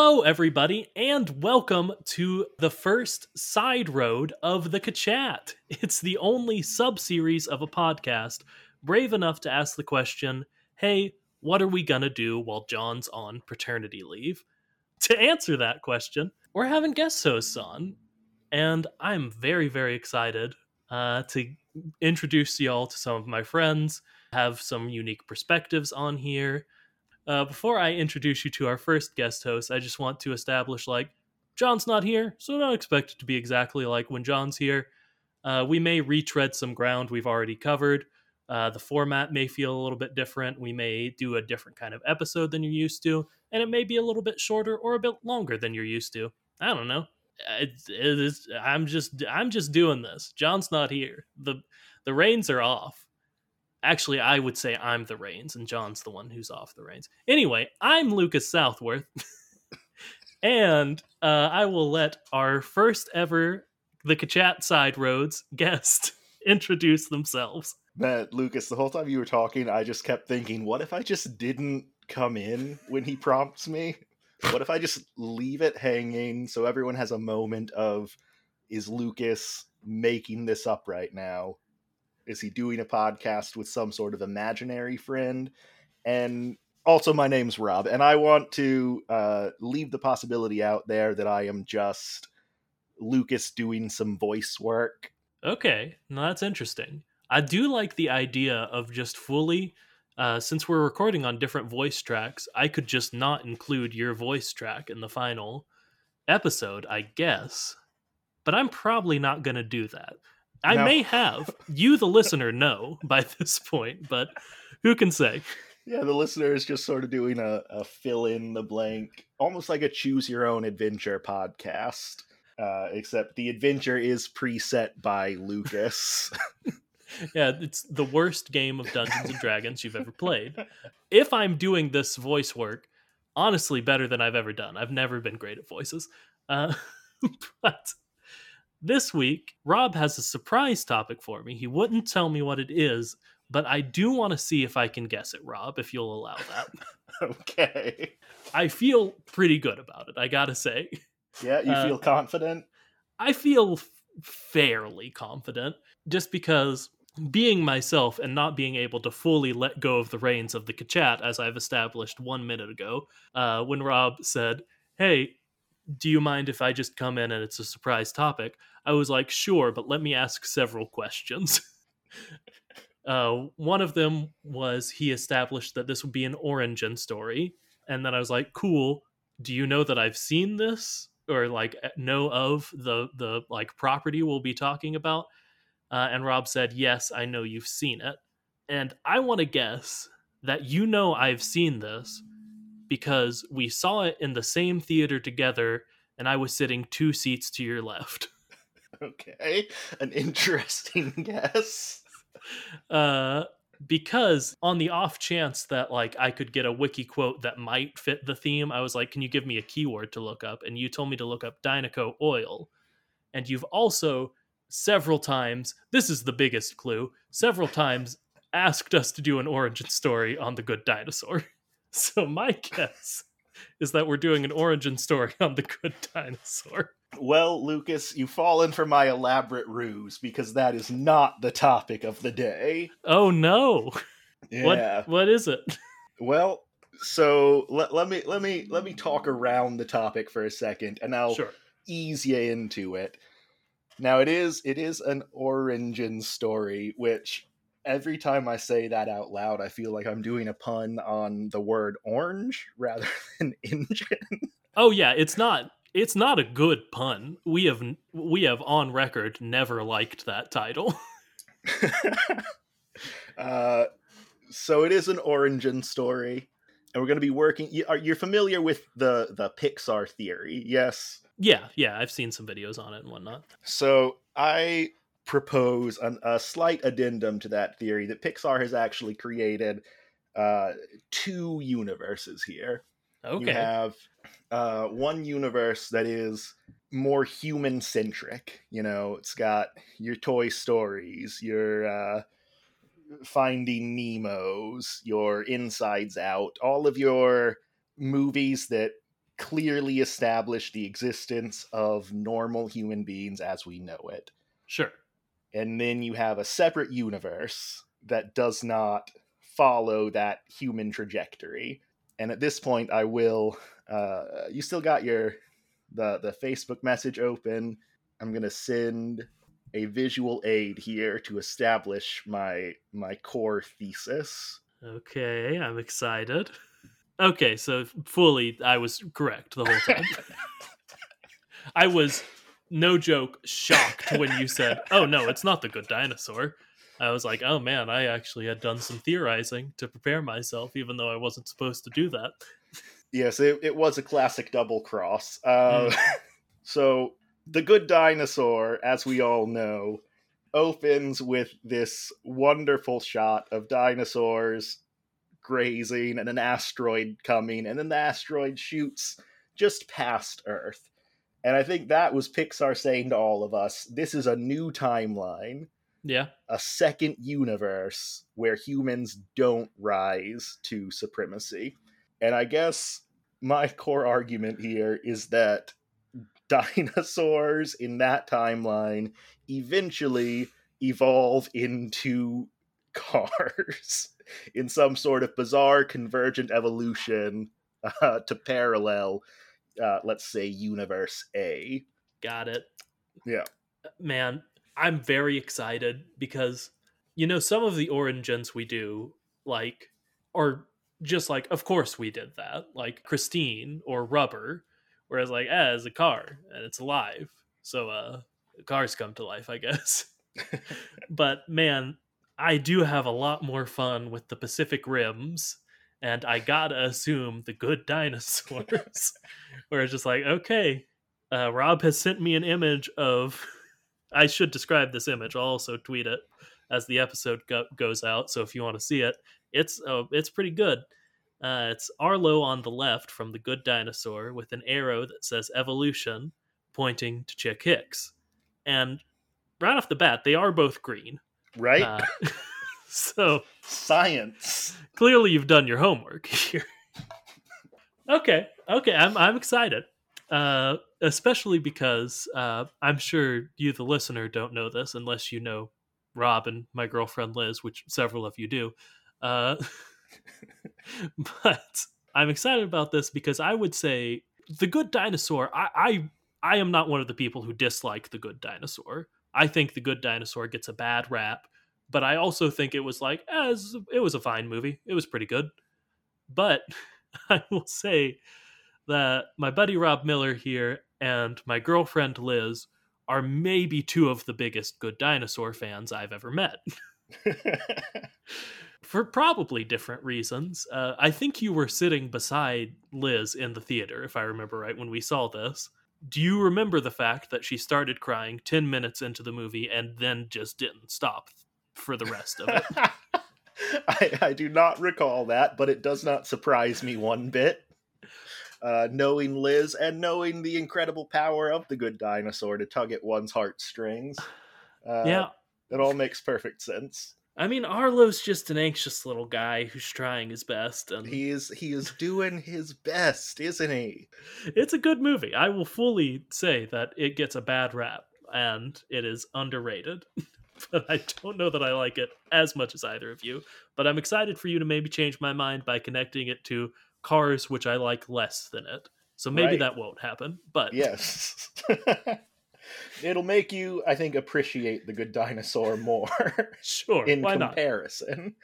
Hello, everybody, and welcome to the first side road of the Kachat. It's the only sub series of a podcast brave enough to ask the question hey, what are we gonna do while John's on paternity leave? To answer that question, we're having guest hosts on, and I'm very, very excited uh, to introduce y'all to some of my friends, have some unique perspectives on here uh, before I introduce you to our first guest host, I just want to establish like John's not here, so don't expect it to be exactly like when John's here. Uh, we may retread some ground we've already covered. Uh, the format may feel a little bit different. We may do a different kind of episode than you're used to, and it may be a little bit shorter or a bit longer than you're used to. I don't know. It, it is, I'm just I'm just doing this. John's not here. the The reins are off. Actually, I would say I'm the reins, and John's the one who's off the reins. Anyway, I'm Lucas Southworth, and uh, I will let our first ever the Kachat Side Roads guest introduce themselves. Matt, Lucas, the whole time you were talking, I just kept thinking, what if I just didn't come in when he prompts me? What if I just leave it hanging so everyone has a moment of, is Lucas making this up right now? Is he doing a podcast with some sort of imaginary friend? And also, my name's Rob, and I want to uh, leave the possibility out there that I am just Lucas doing some voice work. Okay, no, that's interesting. I do like the idea of just fully, uh, since we're recording on different voice tracks, I could just not include your voice track in the final episode, I guess. But I'm probably not going to do that. I no. may have. You, the listener, know by this point, but who can say? Yeah, the listener is just sort of doing a, a fill in the blank, almost like a choose your own adventure podcast. Uh, except the adventure is preset by Lucas. yeah, it's the worst game of Dungeons and Dragons you've ever played. If I'm doing this voice work, honestly, better than I've ever done. I've never been great at voices. Uh, but this week, Rob has a surprise topic for me. He wouldn't tell me what it is, but I do want to see if I can guess it, Rob, if you'll allow that. okay. I feel pretty good about it, I gotta say. Yeah, you uh, feel confident? I feel f- fairly confident, just because being myself and not being able to fully let go of the reins of the Kachat, as I've established one minute ago, uh, when Rob said, Hey, do you mind if I just come in and it's a surprise topic? I was like, sure, but let me ask several questions. uh, one of them was he established that this would be an origin story. And then I was like, cool. Do you know that I've seen this or like know of the the like property we'll be talking about? Uh, and Rob said, yes, I know you've seen it. And I want to guess that you know I've seen this because we saw it in the same theater together and I was sitting two seats to your left. Okay, an interesting guess. Uh because on the off chance that like I could get a wiki quote that might fit the theme, I was like, "Can you give me a keyword to look up?" And you told me to look up Dinoco oil. And you've also several times, this is the biggest clue, several times asked us to do an origin story on the good dinosaur. So my guess is that we're doing an origin story on the good dinosaur. Well, Lucas, you've fallen for my elaborate ruse because that is not the topic of the day. Oh no. Yeah. What what is it? Well, so let, let me let me let me talk around the topic for a second and I'll sure. ease you into it. Now it is it is an origin story, which every time I say that out loud, I feel like I'm doing a pun on the word orange rather than engine. Oh yeah, it's not it's not a good pun. We have we have on record never liked that title. uh, so it is an origin story, and we're going to be working. You, are you're familiar with the the Pixar theory? Yes. Yeah, yeah, I've seen some videos on it and whatnot. So I propose an, a slight addendum to that theory that Pixar has actually created uh, two universes here. Okay. You have uh, one universe that is more human centric. You know, it's got your Toy Stories, your uh, Finding Nemo's, your Insides Out, all of your movies that clearly establish the existence of normal human beings as we know it. Sure. And then you have a separate universe that does not follow that human trajectory. And at this point, I will. Uh, you still got your the the Facebook message open. I'm gonna send a visual aid here to establish my my core thesis. Okay, I'm excited. Okay, so fully I was correct the whole time. I was no joke shocked when you said, "Oh no, it's not the good dinosaur." I was like, "Oh man, I actually had done some theorizing to prepare myself even though I wasn't supposed to do that." Yes, it, it was a classic double cross. Uh, mm. so the good dinosaur, as we all know, opens with this wonderful shot of dinosaurs grazing and an asteroid coming, and then the asteroid shoots just past Earth. And I think that was Pixar saying to all of us this is a new timeline. Yeah. A second universe where humans don't rise to supremacy. And I guess my core argument here is that dinosaurs in that timeline eventually evolve into cars in some sort of bizarre convergent evolution uh, to parallel, uh, let's say, universe A. Got it. Yeah. Man, I'm very excited because, you know, some of the origins we do, like, are just like, of course we did that, like Christine or Rubber, whereas like, eh, it's a car and it's alive, so uh, cars come to life, I guess. but man, I do have a lot more fun with the Pacific Rims, and I gotta assume the good dinosaurs, where it's just like, okay, uh, Rob has sent me an image of. I should describe this image. I'll also tweet it as the episode go- goes out. So if you want to see it, it's uh, it's pretty good. Uh, it's Arlo on the left from the Good Dinosaur with an arrow that says evolution, pointing to Chick Hicks, and right off the bat, they are both green, right? So science. Clearly, you've done your homework here. okay, okay, I'm I'm excited. Uh, especially because uh, I'm sure you, the listener, don't know this unless you know Rob and my girlfriend Liz, which several of you do. Uh, but I'm excited about this because I would say the Good Dinosaur. I, I I am not one of the people who dislike the Good Dinosaur. I think the Good Dinosaur gets a bad rap, but I also think it was like as it was a fine movie. It was pretty good, but I will say that my buddy Rob Miller here and my girlfriend Liz are maybe two of the biggest Good Dinosaur fans I've ever met. for probably different reasons. Uh, I think you were sitting beside Liz in the theater, if I remember right, when we saw this. Do you remember the fact that she started crying 10 minutes into the movie and then just didn't stop for the rest of it? I, I, do not recall that, but it does not surprise me one bit. Uh, knowing Liz and knowing the incredible power of the good dinosaur to tug at one's heartstrings. Uh, yeah. It all makes perfect sense. I mean, Arlo's just an anxious little guy who's trying his best, and he is he is doing his best, isn't he? It's a good movie. I will fully say that it gets a bad rap, and it is underrated. but I don't know that I like it as much as either of you. But I'm excited for you to maybe change my mind by connecting it to Cars, which I like less than it. So maybe right. that won't happen. But yes. It'll make you, I think, appreciate the good dinosaur more Sure, in why not? comparison.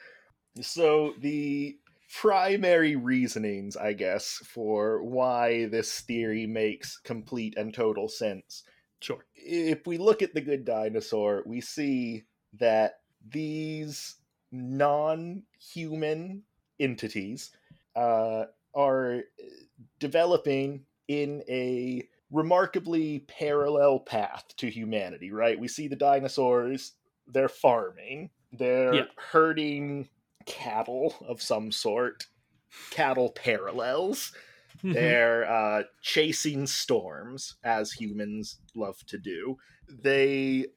So the primary reasonings, I guess, for why this theory makes complete and total sense. Sure. If we look at the good dinosaur, we see that these non-human entities uh, are developing in a remarkably parallel path to humanity, right? We see the dinosaurs, they're farming, they're Yeah. herding cattle of some sort, cattle parallels. Mhm. They're uh, chasing storms, as humans love to do. They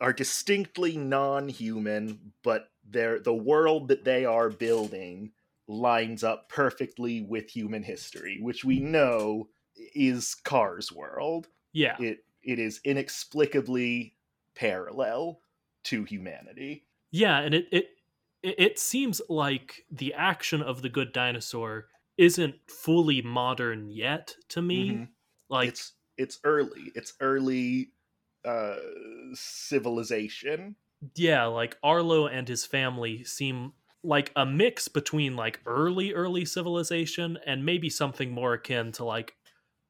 are distinctly non-human, but they're the world that they are building lines up perfectly with human history, which we know is Cars' world. yeah. It it is inexplicably parallel to humanity. Yeah, and it it it seems like the action of the good dinosaur isn't fully modern yet to me. Mhm. Like it's it's early. It's early uh civilization. yeah, like Arlo and his family seem like a mix between like early early civilization and maybe something more akin to like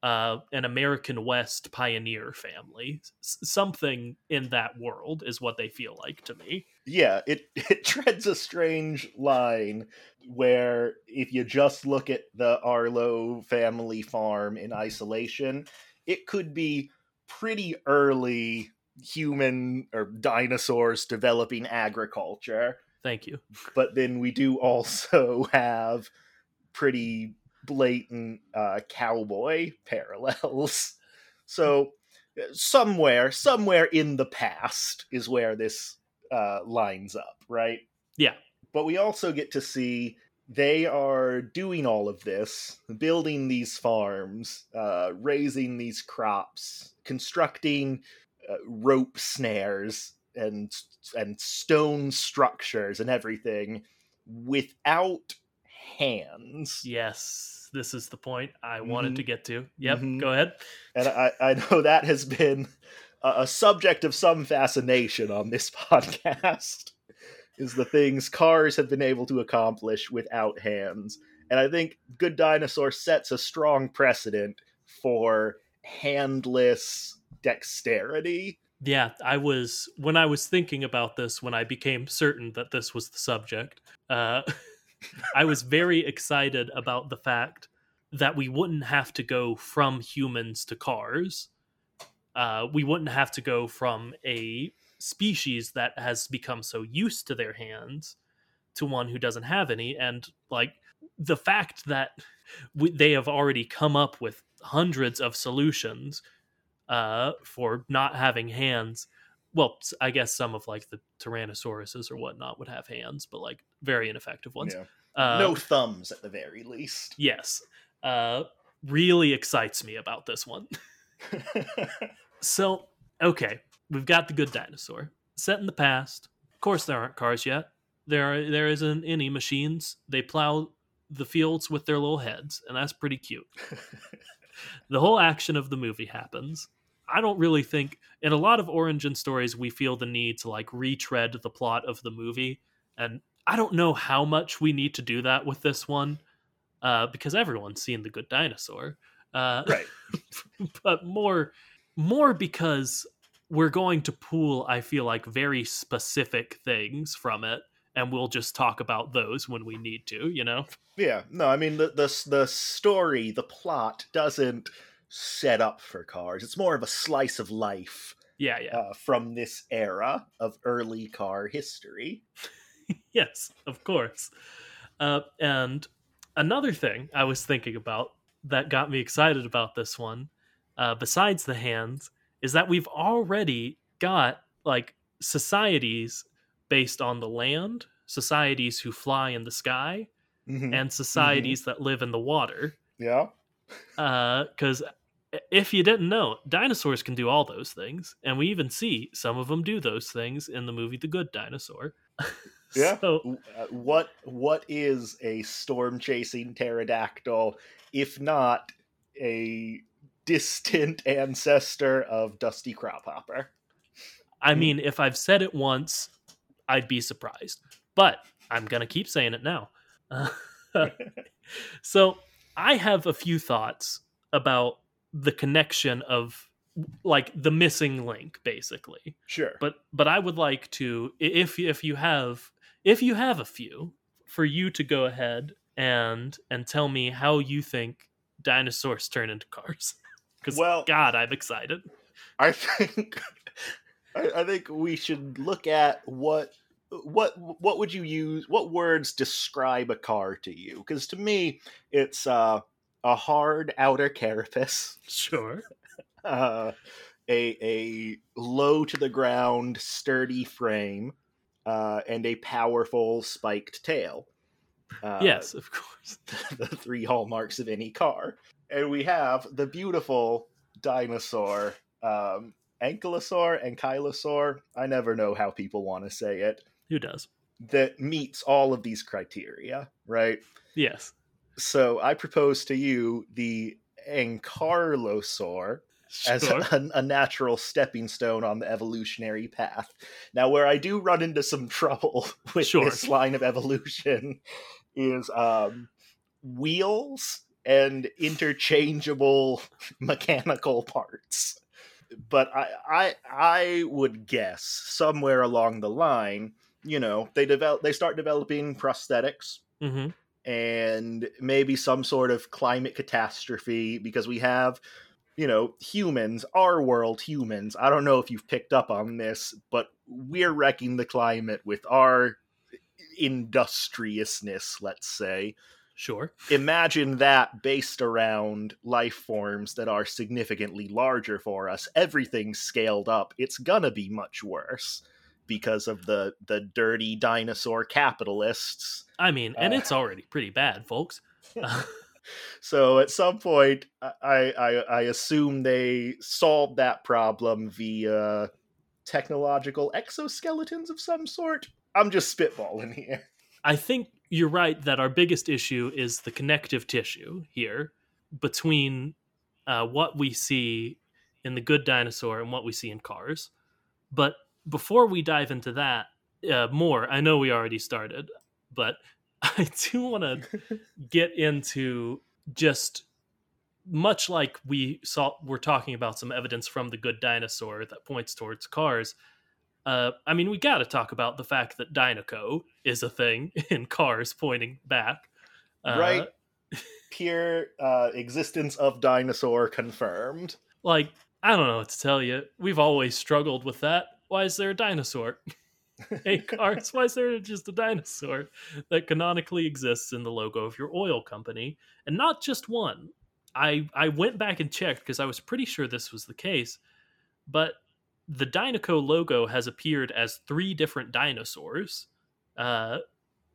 uh an American West pioneer family. S- something in that world is what they feel like to me. Yeah, it it treads a strange line where if you just look at the Arlo family farm in isolation, it could be pretty early human or dinosaurs developing agriculture, Thank you. but then we do also have pretty blatant uh, cowboy parallels. So somewhere, somewhere in the past is where this uh, lines up, right? Yeah. But we also get to see they are doing all of this, building these farms, uh, raising these crops, constructing uh, rope snares and and stone structures and everything without hands. Yes, this is the point I wanted to Mhm. get to. Yep, Mhm. go ahead. and I, I know that has been a, subject of some fascination on this podcast is the things cars have been able to accomplish without hands and i think good dinosaur sets a strong precedent for handless dexterity Yeah, I was when I was thinking about this when I became certain that this was the subject. Uh, I was very excited about the fact that we wouldn't have to go from humans to cars. Uh, we wouldn't have to go from a species that has become so used to their hands to one who doesn't have any, and like the fact that we, they have already come up with hundreds of solutions uh, for not having hands. Well, i guess some of like the Tyrannosauruses or whatnot would have hands, but like very ineffective ones. Yeah. Uh, no thumbs at the very least Yes. Uh, really excites me about this one. So, okay, we've got the good dinosaur set in the past. Of course, there aren't cars yet. There, are, there isn't any machines. They plow the fields with their little heads, and that's pretty cute. the whole action of the movie happens. I don't really think in a lot of origin stories we feel the need to like retread the plot of the movie, and I don't know how much we need to do that with this one, uh, because everyone's seen the Good Dinosaur. Uh, right but more more because we're going to pool i feel like very specific things from it and we'll just talk about those when we need to you know Yeah, no, I mean the the the story, the plot doesn't set up for cars. It's more of a slice of life yeah yeah uh, from this era of early car history. yes of course uh, and another thing i was thinking about that got me excited about this one uh, besides the hands is that we've already got like societies based on the land societies who fly in the sky Mhm. and societies that live in the water. Yeah, Because if you didn't know, dinosaurs can do all those things, and we even see some of them do those things in the movie The Good Dinosaur. Yeah. so uh, what what is a storm chasing pterodactyl if not a distant ancestor of Dusty Crophopper. I Hmm. mean, if I've said it once, I'd be surprised. But I'm going to keep saying it now. Uh, so I have a few thoughts about the connection of like the missing link basically. Sure. But but I would like to if if you have if you have a few for you to go ahead and and tell me how you think dinosaurs turn into cars. Cuz Well- god, I'm excited. I think I, I think we should look at what what what would you use what words describe a car to you because to me it's uh, a hard outer carapace Sure. uh, a a low to the ground sturdy frame uh, and a powerful spiked tail uh, yes, of course. the three hallmarks of any car. And we have the beautiful dinosaur, um, Ankylosaur, Ankylosaur. I never know how people want to say it. Who does? That meets all of these criteria, right? Yes. So I propose to you the Ankylosaur as a, a natural stepping stone on the evolutionary path. Now, where I do run into some trouble with Sure. this line of evolution is um, wheels and interchangeable mechanical parts. But I, I, I would guess somewhere along the line, you know, they develop, they start developing prosthetics hmm and maybe some sort of climate catastrophe because we have you know humans our world humans. I don't know if you've picked up on this but we're wrecking the climate with our industriousness let's say Sure. imagine that based around life forms that are significantly larger for us everything's scaled up it's gonna be much worse because of the the dirty dinosaur capitalists I mean, and Uh, it's already pretty bad, folks. So at some point, I, I I assume they solved that problem via technological exoskeletons of some sort. I'm just spitballing here. I think you're right that our biggest issue is the connective tissue here between uh, what we see in the good dinosaur and what we see in cars. But before we dive into that uh, more, I know we already started, but I do want to get into just much like we saw we're talking about some evidence from the good dinosaur that points towards cars uh, I mean, we got to talk about the fact that Dinoco is a thing in cars pointing back. Uh, Right. Pure uh, existence of dinosaur confirmed. Like, I don't know what to tell you. We've always struggled with that. Why is there a dinosaur? hey, cars, why is there just a dinosaur that canonically exists in the logo of your oil company? And not just one. I, I went back and checked because I was pretty sure this was the case, but the Dinoco logo has appeared as three different dinosaurs uh,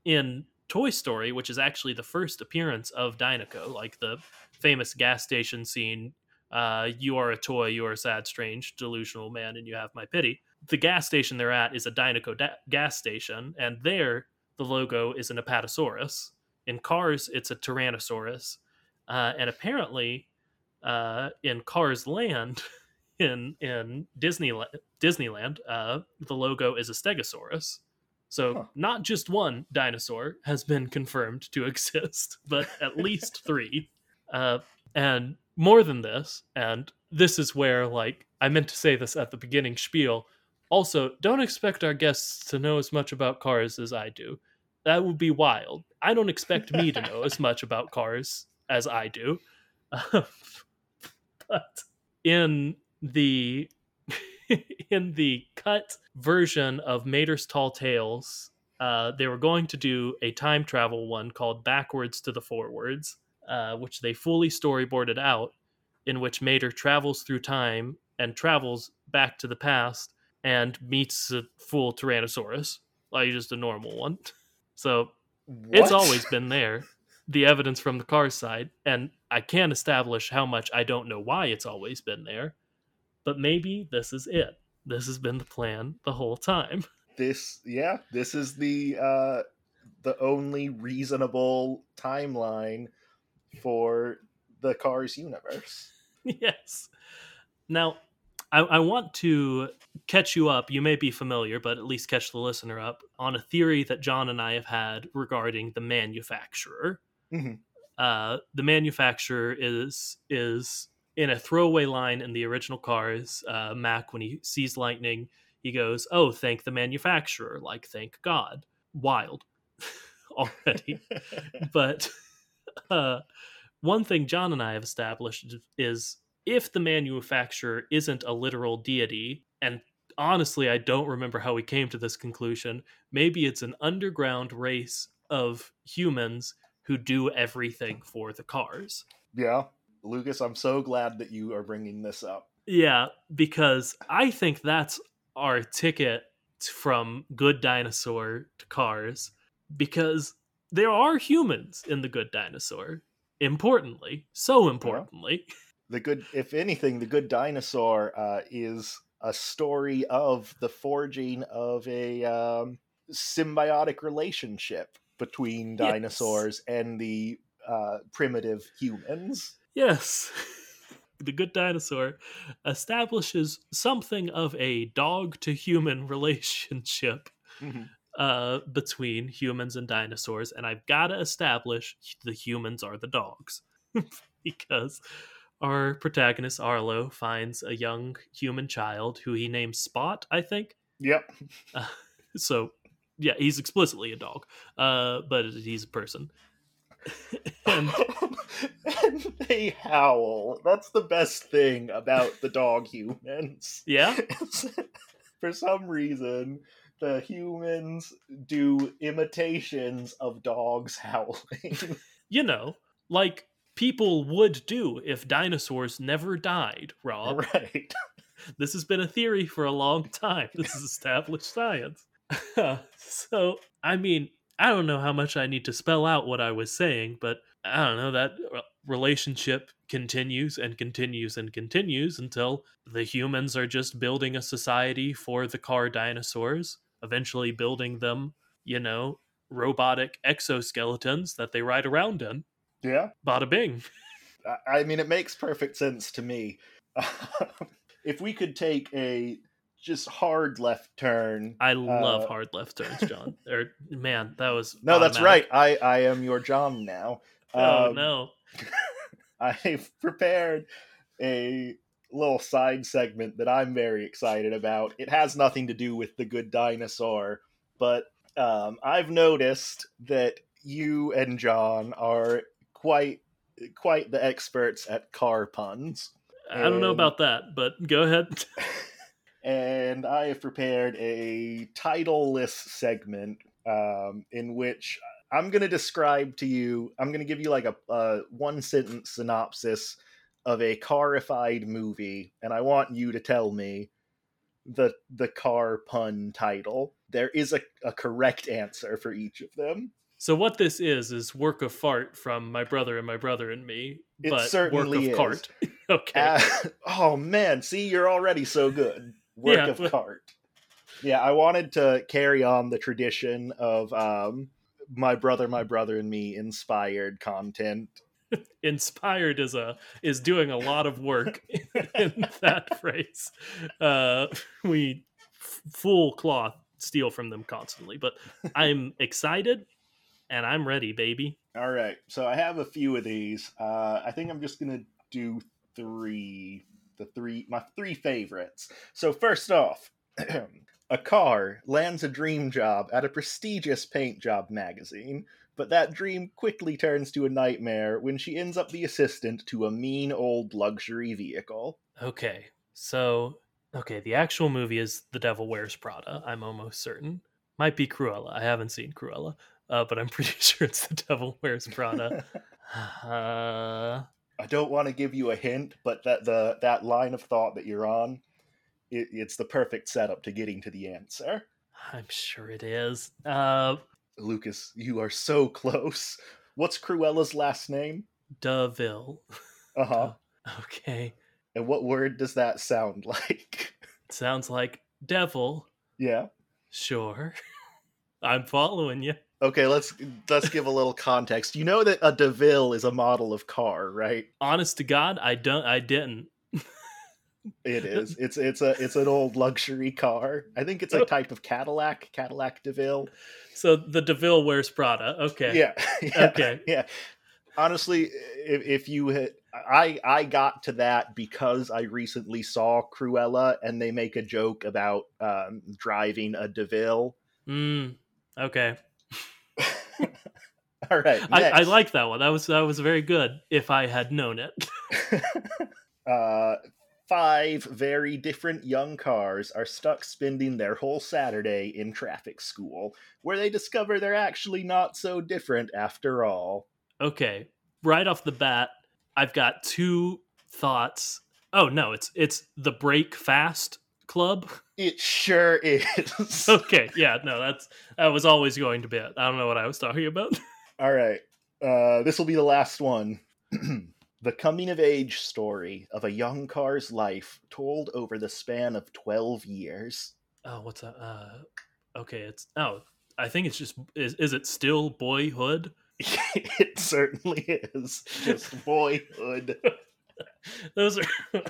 in Toy Story, which is actually the first appearance of Dinoco, like the famous gas station scene. Uh, you are a toy, you are a sad, strange, delusional man, and you have my pity. The gas station they're at is a Dinoco da- gas station, and there the logo is an Apatosaurus. In Cars, it's a Tyrannosaurus, uh, and apparently, uh, in Cars Land, in in Disneyland, Disneyland, uh, the logo is a Stegosaurus. So Huh. not just one dinosaur has been confirmed to exist, but at least three. Uh, and more than this, and this is where like I meant to say this at the beginning spiel. Also, don't expect our guests to know as much about cars as I do. That would be wild. I don't expect me to know as much about cars as I do. but in the in the cut version of Mater's Tall Tales, uh, they were going to do a time travel one called Backwards to the Forwards, uh, which they fully storyboarded out, in which Mater travels through time and travels back to the past and meets a full Tyrannosaurus, like just a normal one. So it's always been there, the evidence from the car side, and I can't establish how much I don't know why it's always been there, but maybe this is it. This has been the plan the whole time. this. Yeah, this is the uh, the only reasonable timeline for the Cars universe. yes. Now, I, I want to catch you up. You may be familiar, but at least catch the listener up on a theory that John and I have had regarding the manufacturer. Mhm. Uh, the manufacturer is is in a throwaway line in the original Cars. Uh, Mack, when he sees lightning, he goes, "Oh, thank the manufacturer!" Like thank God. Wild already but uh, one thing John and I have established is if the manufacturer isn't a literal deity, and honestly, I don't remember how we came to this conclusion, maybe it's an underground race of humans who do everything for the cars. yeah. Lucas, I'm so glad that you are bringing this up. Yeah, because I think that's our ticket from Good Dinosaur to Cars, because there are humans in the Good Dinosaur. Importantly, so importantly. The good, if anything, the good dinosaur uh, is a story of the forging of a um, symbiotic relationship between Yes. dinosaurs and the uh, primitive humans. Yes. The Good Dinosaur establishes something of a dog to human relationship Mhm. uh, between humans and dinosaurs, and I've got to establish the humans are the dogs because our protagonist Arlo finds a young human child who he names Spot, I think. Yep. Uh, so, yeah, he's explicitly a dog, uh, but he's a person. and and they howl. That's the best thing about the dog humans. yeah, For some reason, the humans do imitations of dogs howling. you know, like people would do if dinosaurs never died, Rob. right. This has been a theory for a long time. This is established science. so, I mean, I don't know how much I need to spell out what I was saying, but I don't know that relationship continues and continues and continues until the humans are just building a society for the car dinosaurs, eventually building them, you know, robotic exoskeletons that they ride around in. Yeah. Bada bing. I mean, it makes perfect sense to me. if we could take a just hard left turn. I love Uh, hard left turns, John. or man, that was No, that's right. I, I am your John now. Oh Um, no. I've prepared a little side segment that I'm very excited about. It has nothing to do with the good dinosaur, but um, I've noticed that you and John are quite quite the experts at car puns. I don't know about that, but go ahead. And I have prepared a titleless segment um, in which I'm going to describe to you. I'm going to give you like a, a one sentence synopsis of a carified movie, and I want you to tell me the the car pun title. There is a, a correct answer for each of them. So what this is is work of fart from my brother and my brother and me, It but certainly work of is. cart. okay. Uh, oh man, see, you're already so good. Work Yeah, of cart. Yeah, I wanted to carry on the tradition of um, my brother, my brother, and me inspired content. Inspired is a is doing a lot of work in that phrase. Uh, we f- full cloth steal from them constantly, but I'm excited and I'm ready, baby. All right, so I have a few of these. Uh, I think I'm just gonna do three, the three, my three favorites. So first off, a car lands a dream job at a prestigious paint job magazine, but that dream quickly turns to a nightmare when she ends up the assistant to a mean old luxury vehicle. Okay, so okay, the actual movie is The Devil Wears Prada. I'm almost certain. Might be Cruella. I haven't seen Cruella, uh, but I'm pretty sure it's The Devil Wears Prada. uh, I don't want to give you a hint, but that the that line of thought that you're on, it, it's the perfect setup to getting to the answer. I'm sure it is. Uh, Lucas, you are so close. What's Cruella's last name? Deville. Uh huh. Okay, And what word does that sound like? sounds like devil. yeah. Sure, I'm following you. Okay, let's let's give a little context. You know that a DeVille is a model of car, right? Honest to God, I don't. I didn't. It is. It's it's a it's an old luxury car. I think it's a type of Cadillac, Cadillac DeVille. So the Deville wears Prada. Okay. Yeah. yeah. Okay. Yeah. Honestly, if, if you had, I I got to that because I recently saw Cruella and they make a joke about um, driving a DeVille. Mm, okay. All right. I, I like that one. That was that was very good. If I had known it. uh, five very different young cars are stuck spending their whole Saturday in traffic school, where they discover they're actually not so different after all. okay. Right off the bat, I've got two thoughts. Oh no, it's it's the Break Fast Club. It sure is. Okay, yeah, no, that's that was always going to be it. I don't know what I was talking about. All right. Uh, this will be the last one. the coming of age story of a young car's life told over the span of 12 years. Oh, what's that? Uh, okay, it's oh, I think it's just is is it still Boyhood? it certainly is. Just boyhood. those are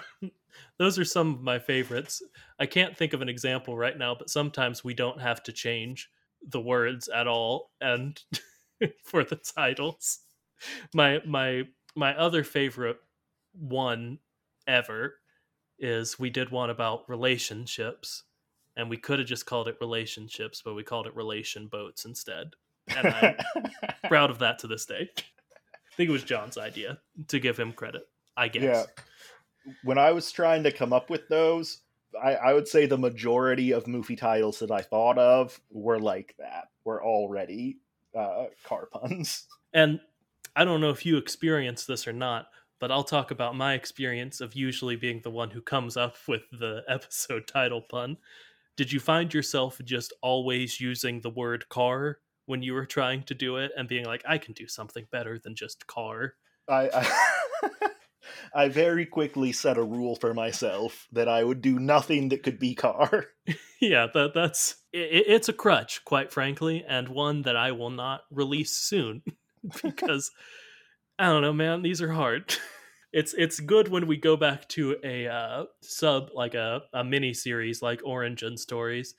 those are some of my favorites. I can't think of an example right now, but sometimes we don't have to change the words at all and for the titles. My my my other favorite one ever is we did one about relationships and we could have just called it relationships, but we called it relation boats instead. And I'm proud of that to this day. I think it was John's idea to give him credit. I guess. Yeah. when I was trying to come up with those, I, I would say the majority of movie titles that I thought of were like that, were already uh, car puns. And I don't know if you experienced this or not, but I'll talk about my experience of usually being the one who comes up with the episode title pun. Did you find yourself just always using the word car when you were trying to do it and being like, I can do something better than just car? I, I, I very quickly set a rule for myself that I would do nothing that could be car. yeah, that that's it, it's a crutch, quite frankly, and one that I will not release soon because I don't know, man. These are hard. It's it's good when we go back to a uh, sub like a a mini series like Origin Stories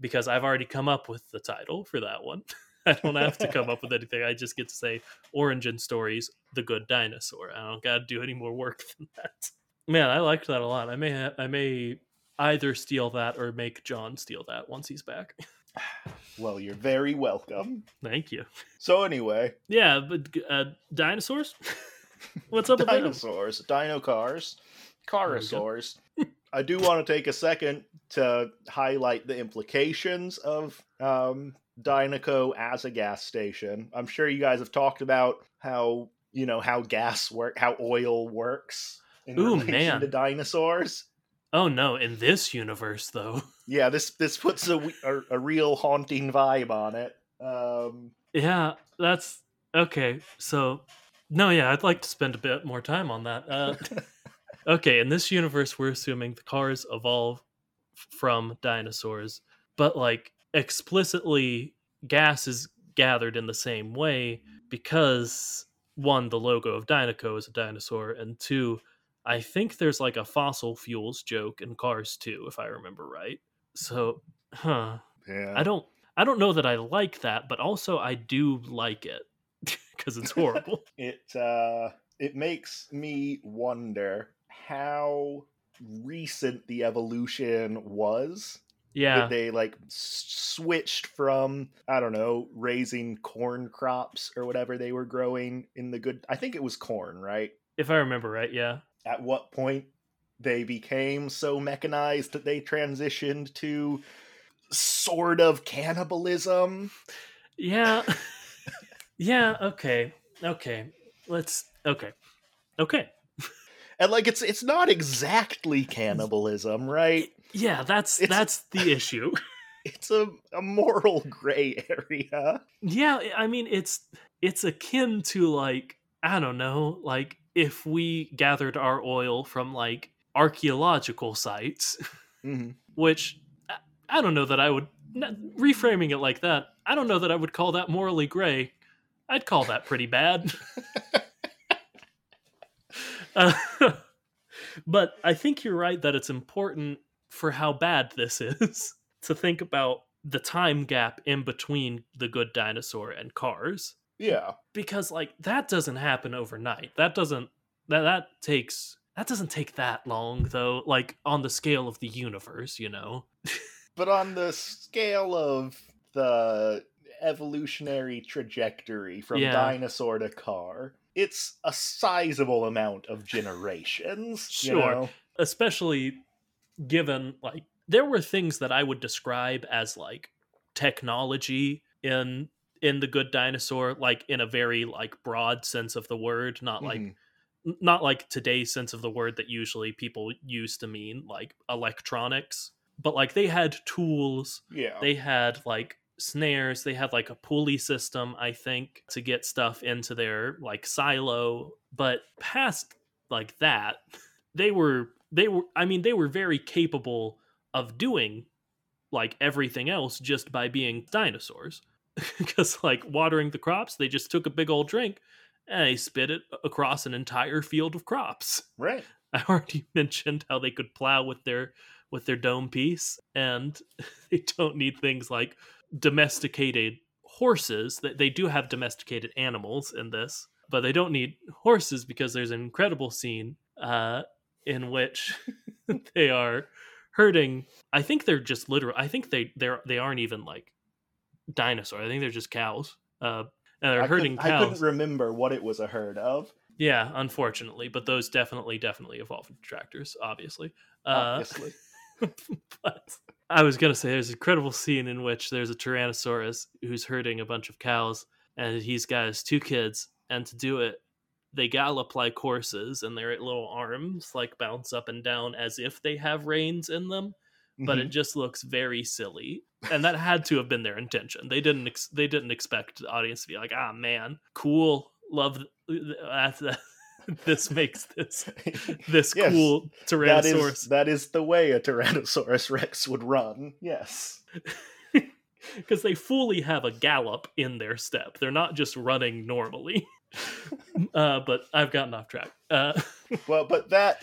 because I've already come up with the title for that one. I don't have to come up with anything. I just get to say Origin Stories: The Good Dinosaur. I don't got to do any more work than that. Man, I liked that a lot. I may ha- I may either steal that or make John steal that once he's back. Well, you're very welcome. Thank you. So anyway, Yeah, but uh, dinosaurs. What's up with dinosaurs, dino cars, There we go. carosaurs. I do want to take a second to highlight the implications of um, Dinoco as a gas station. I'm sure you guys have talked about how you know how gas work, how oil works in Ooh, relation man. to dinosaurs. Oh no! In this universe, though, Yeah, this this puts a, a, a real haunting vibe on it. Um, yeah, that's okay. So, no, yeah, I'd like to spend a bit more time on that. Uh, okay, in this universe, we're assuming the cars evolve from dinosaurs, but like explicitly, gas is gathered in the same way because one, the logo of Dinoco is a dinosaur, and two, I think there's like a fossil fuels joke in Cars too, if I remember right. So, huh. yeah, I don't I don't know that I like that, but also I do like it because it's horrible. it uh it makes me wonder how recent the evolution was yeah. they like switched from i don't know raising corn crops or whatever they were growing in the good i think it was corn right if I remember right, yeah. at what point they became so mechanized that they transitioned to sort of cannibalism Yeah. yeah, okay. Okay. Let's okay. Okay. and like it's it's not exactly cannibalism right Yeah, that's It's- that's the issue. it's a, a moral gray area. yeah, I mean it's it's akin to like I don't know, like if we gathered our oil from like archaeological sites, Mhm. which I- don't know that I would reframing it like that. I don't know that I would call that morally gray. I'd call that pretty bad. uh, but I think you're right that it's important for how bad this is to think about the time gap in between the good dinosaur and cars Yeah. because like that doesn't happen overnight that doesn't that that takes that doesn't take that long though like on the scale of the universe you know But on the scale of the evolutionary trajectory from Yeah. dinosaur to car, it's a sizable amount of generations. you Sure. know? especially given like there were things that I would describe as like technology in in the good dinosaur like in a very like broad sense of the word not like Mhm. not like today's sense of the word that usually people use to mean like electronics but like they had tools yeah. they had like snares they had like a pulley system i think to get stuff into their like silo but past like that they were they were i mean they were very capable of doing like everything else just by being dinosaurs because like watering the crops they just took a big old drink and they spit it across an entire field of crops right. I already mentioned how they could plow with their with their dome piece, and they don't need things like domesticated horses. That they do have domesticated animals in this, but they don't need horses because there's an incredible scene uh, in which they are herding. I think they're just literal. I think they they're they aren't even like dinosaurs. I think they're just cows. Uh, and they're I herding couldn't, I couldn't remember what it was a herd of. Yeah, unfortunately, but those definitely, definitely evolved into tractors, obviously. Uh, Obviously. but I was gonna say there's an incredible scene in which there's a Tyrannosaurus who's herding a bunch of cows, and he's got his two kids, and to do it, they gallop like horses, and their little arms like bounce up and down as if they have reins in them, but Mhm. it just looks very silly. And that had to have been their intention. They didn't. Ex- they didn't expect the audience to be like, "Ah, man, cool, love th- th- that." this makes this this Yes, cool that Tyrannosaurus is that is the way a Tyrannosaurus Rex would run. Yes. because they fully have a gallop in their step. They're not just running normally. uh, but I've gotten off track. Uh, Well, but that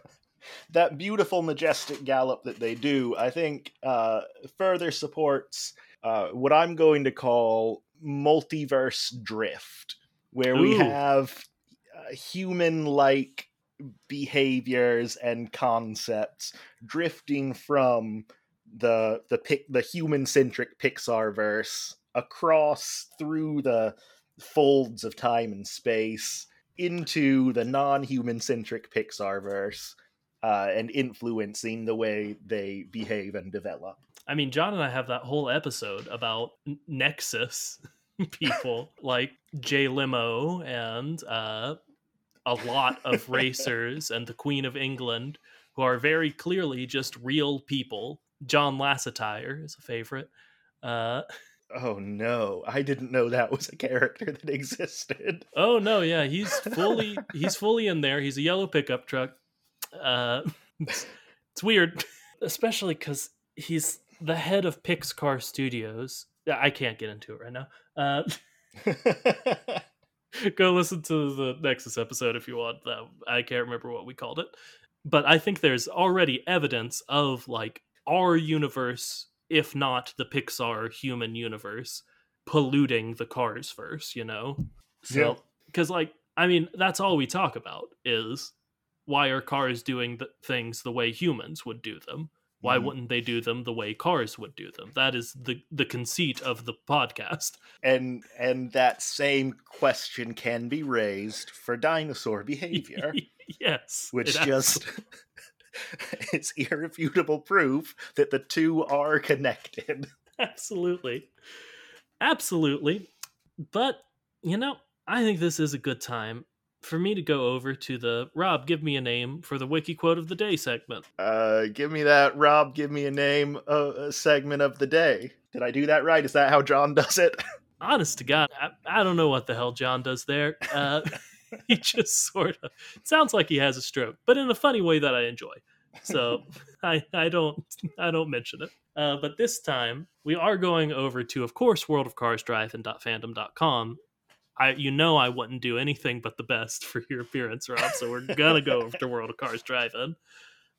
that beautiful, majestic gallop that they do, I think, uh, further supports uh, what I'm going to call multiverse drift, where we have uh, human-like behaviors and concepts drifting from the the pic, the human-centric Pixar verse across through the folds of time and space into the non-human centric Pixar verse uh, and influencing the way they behave and develop. I mean, John and I have that whole episode about Nexus people like Jay Limo and uh, a lot of racers and the Queen of England who are very clearly just real people. John Lasseter is a favorite. Uh, Oh no, I didn't know that was a character that existed. Oh no, yeah, he's fully he's fully in there. He's a yellow pickup truck. Uh, it's, it's weird, especially because he's the head of Pixcar Studios. I can't get into it right now. Uh, go listen to the Nexus episode if you want. I can't remember what we called it, but I think there's already evidence of like our universe, if not the Pixar human universe, polluting the Cars verse. You know, Yeah. so because like I mean that's all we talk about is why are cars doing the things the way humans would do them. Why Mhm. wouldn't they do them the way cars would do them? That is the the conceit of the podcast. and and that same question can be raised for dinosaur behavior, yes, which just it's irrefutable proof that the two are connected. absolutely absolutely but you know i think this is a good time for me to go over to the rob give me a name for the wiki quote of the day segment Uh, give me that, Rob. Give me a name, uh, a segment of the day. Did I do that right? Is that how John does it? honest to god i, I don't know what the hell john does there uh, he just sort of sounds like he has a stroke but in a funny way that i enjoy so i i don't i don't mention it Uh, but this time we are going over to, of course, worldofcarsdrive.fandom.com. I, you know, I wouldn't do anything but the best for your appearance, Rob. So we're gonna go over to World of Cars Drive-In.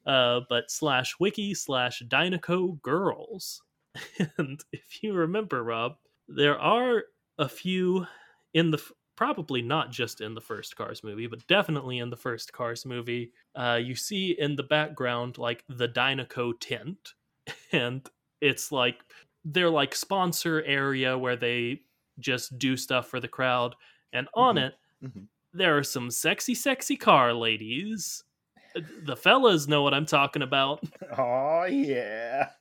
Uh, but slash wiki slash Dinoco girls, and if you remember, Rob, there are a few in the probably not just in the first Cars movie, but definitely in the first Cars movie. Uh, you see in the background like the Dinoco tent, and it's like their like sponsor area where they just do stuff for the crowd, and on Mhm. it Mhm. there are some sexy, sexy car ladies. The fellas know what I'm talking about. Oh yeah.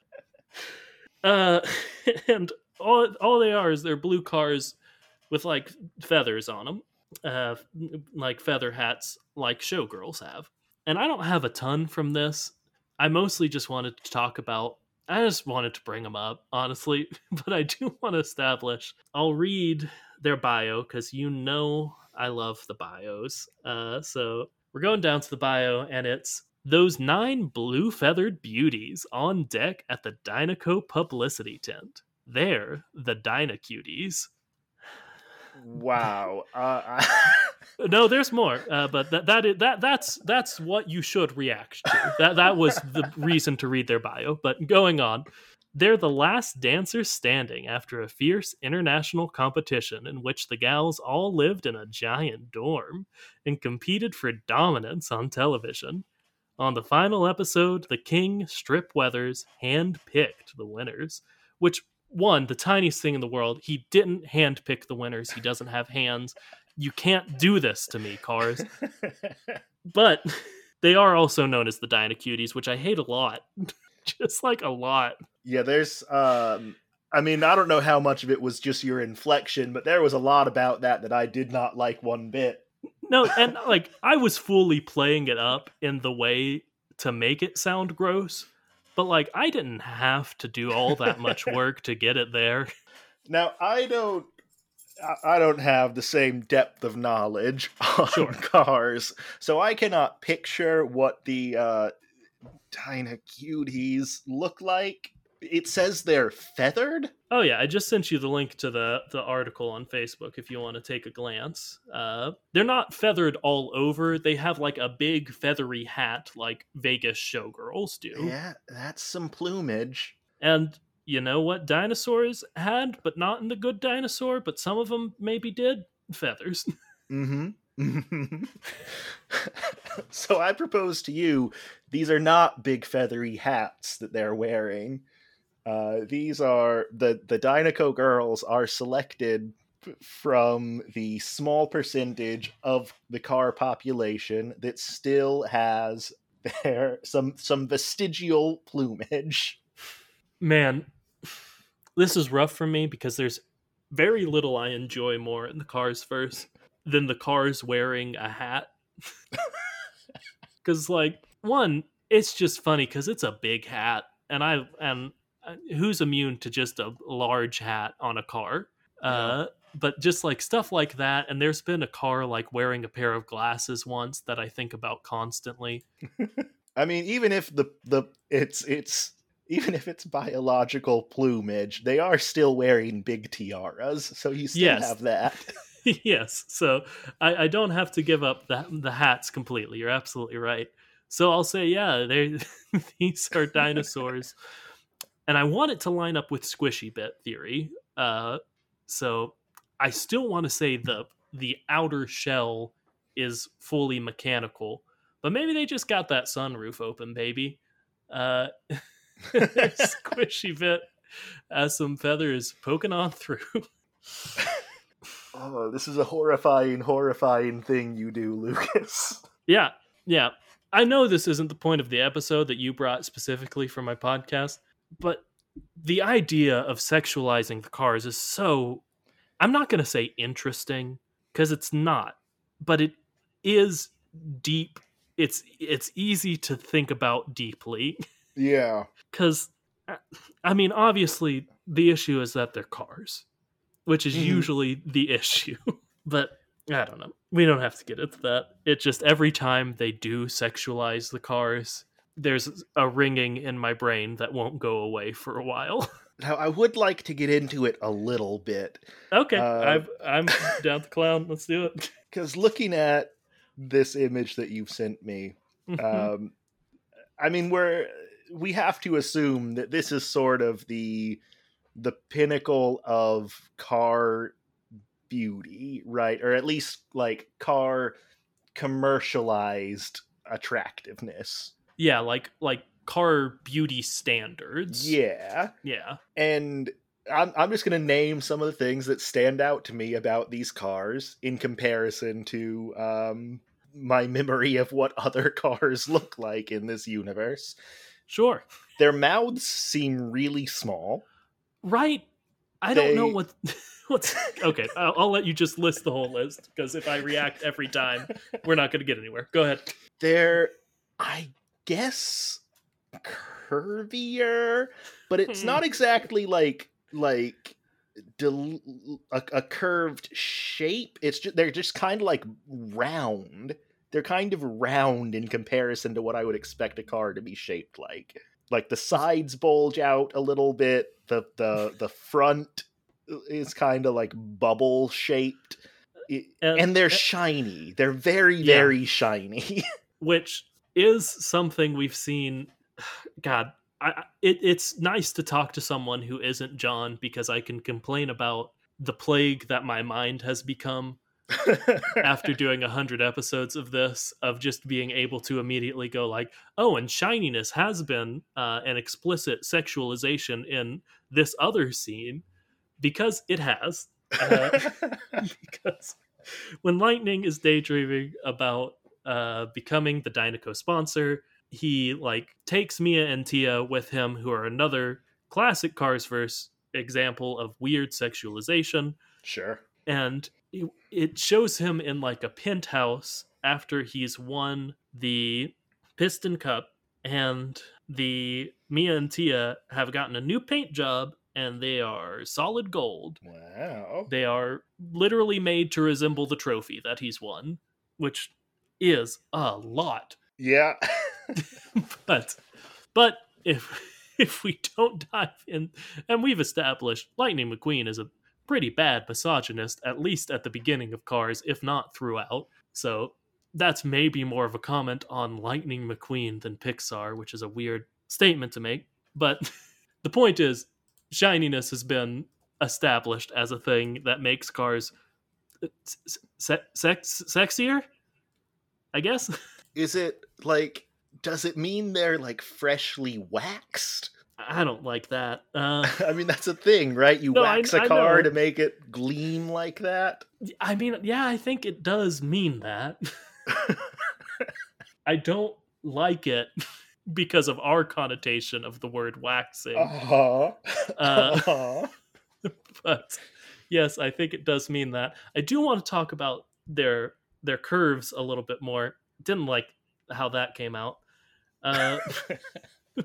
Uh, and all all they are is they're blue cars with like feathers on them, uh, like feather hats, like showgirls have. And I don't have a ton from this. I mostly just wanted to talk about. I just wanted to bring them up, honestly, but I do want to establish. I'll read their bio because you know I love the bios. Uh, so we're going down to the bio, and it's those nine blue feathered beauties on deck at the Dinoco publicity tent. They're the Dynacuties. Wow. Uh, No, there's more, uh, but that that is, that that's that's what you should react to. That that was the reason to read their bio. But going on, they're the last dancers standing after a fierce international competition in which the gals all lived in a giant dorm and competed for dominance on television. On the final episode, the king Strip Weathers hand-picked the winners, which one, the tiniest thing in the world, he didn't handpick the winners. He doesn't have hands. You can't do this to me, cars. But they are also known as the Dynacuties, which I hate a lot. Just like a lot. yeah, there's um I mean, I don't know how much of it was just your inflection, but there was a lot about that that I did not like one bit. No, and like I was fully playing it up in the way to make it sound gross, but like I didn't have to do all that much work to get it there. Now, I don't I- don't have the same depth of knowledge on Sure. cars, so I cannot picture what the uh Dyna cuties look like. It says they're feathered. Oh yeah, I just sent you the link to the the article on Facebook if you want to take a glance. Uh, they're not feathered all over. They have like a big feathery hat, like Vegas showgirls do. Yeah, that's some plumage. And you know what dinosaurs had, but not in the good dinosaur, but some of them maybe did feathers. Mm-hmm. so I propose to you, these are not big feathery hats that they're wearing. Uh, these are the the Dinoco girls are selected from the small percentage of the car population that still has their some some vestigial plumage. Man, this is rough for me because there's very little I enjoy more in the cars first than the cars wearing a hat. Because, like, one, it's just funny because it's a big hat, and I and who's immune to just a large hat on a car? Uh, but just like stuff like that, and there's been a car like wearing a pair of glasses once that I think about constantly. I mean, even if the the it's it's even if it's biological plumage, they are still wearing big tiaras, so you still Yes. have that. yes, so I, I don't have to give up the the hats completely. You're absolutely right. So I'll say, yeah, they these are dinosaurs, and I want it to line up with squishy bit theory. Uh, so I still want to say the the outer shell is fully mechanical, but maybe they just got that sunroof open, baby. Uh, squishy bit has some feathers poking on through. Oh, this is a horrifying, horrifying thing you do, Lucas. Yeah, yeah. I know this isn't the point of the episode that you brought specifically for my podcast, but the idea of sexualizing the cars is so I'm not going to say interesting because it's not, but it is deep. It's it's easy to think about deeply Yeah. cuz I mean obviously the issue is that they're cars, which is Mhm. usually the issue. but I don't know. We don't have to get into that. It just every time they do sexualize the cars, there's a ringing in my brain that won't go away for a while. Now, I would like to get into it a little bit okay, Uh, I've, I'm down the clown. Let's do it. because looking at this image that you've sent me, Mm-hmm. um, I mean, we're we have to assume that this is sort of the the pinnacle of car beauty, right? Or at least like car commercialized attractiveness. Yeah, like like car beauty standards. Yeah. yeah. And I'm, I'm just going to name some of the things that stand out to me about these cars in comparison to um, my memory of what other cars look like in this universe. Sure. Their mouths seem really small. Right. I don't know what what's okay. I'll, I'll let you just list the whole list because if I react every time, we're not going to get anywhere. Go ahead. They're, I guess, curvier, but it's Hmm. not exactly like like del- a, a curved shape. It's just they're just kind of like round. They're kind of round in comparison to what I would expect a car to be shaped like. Like the sides bulge out a little bit. The the the front is kind of like bubble shaped. It- And- and they're shiny. They're very Yeah. very shiny. which is something we've seen. God, I, it, it's nice to talk to someone who isn't John because I can complain about the plague that my mind has become after doing a hundred episodes of this of just being able to immediately go like oh and shininess has been uh, an explicit sexualization in this other scene because it has uh, because when lightning is daydreaming about uh, becoming the dinoco sponsor he like takes mia and tia with him who are another classic cars verse example of weird sexualization sure. and it- it shows him in like a penthouse after he's won the piston cup and the mia and tia have gotten a new paint job and they are solid gold Wow. they are literally made to resemble the trophy that he's won which is a lot. Yeah. but but if if we don't dive in and we've established lightning mcqueen is a pretty bad misogynist at least at the beginning of cars if not throughout. So that's maybe more of a comment on lightning mcqueen than pixar which is a weird statement to make. But the point is shininess has been established as a thing that makes cars uh, se- sex sexier i guess Is it like does it mean they're like freshly waxed? i don't like that uh I mean that's a thing, right? You No, wax I a car to make it gleam like that. I mean, yeah, I think it does mean that. I don't like it because of our connotation of the word waxing. Uh-huh. Uh, uh-huh. But yes, I think it does mean that. I do want to talk about their their curves a little bit more. Didn't like how that came out. Uh,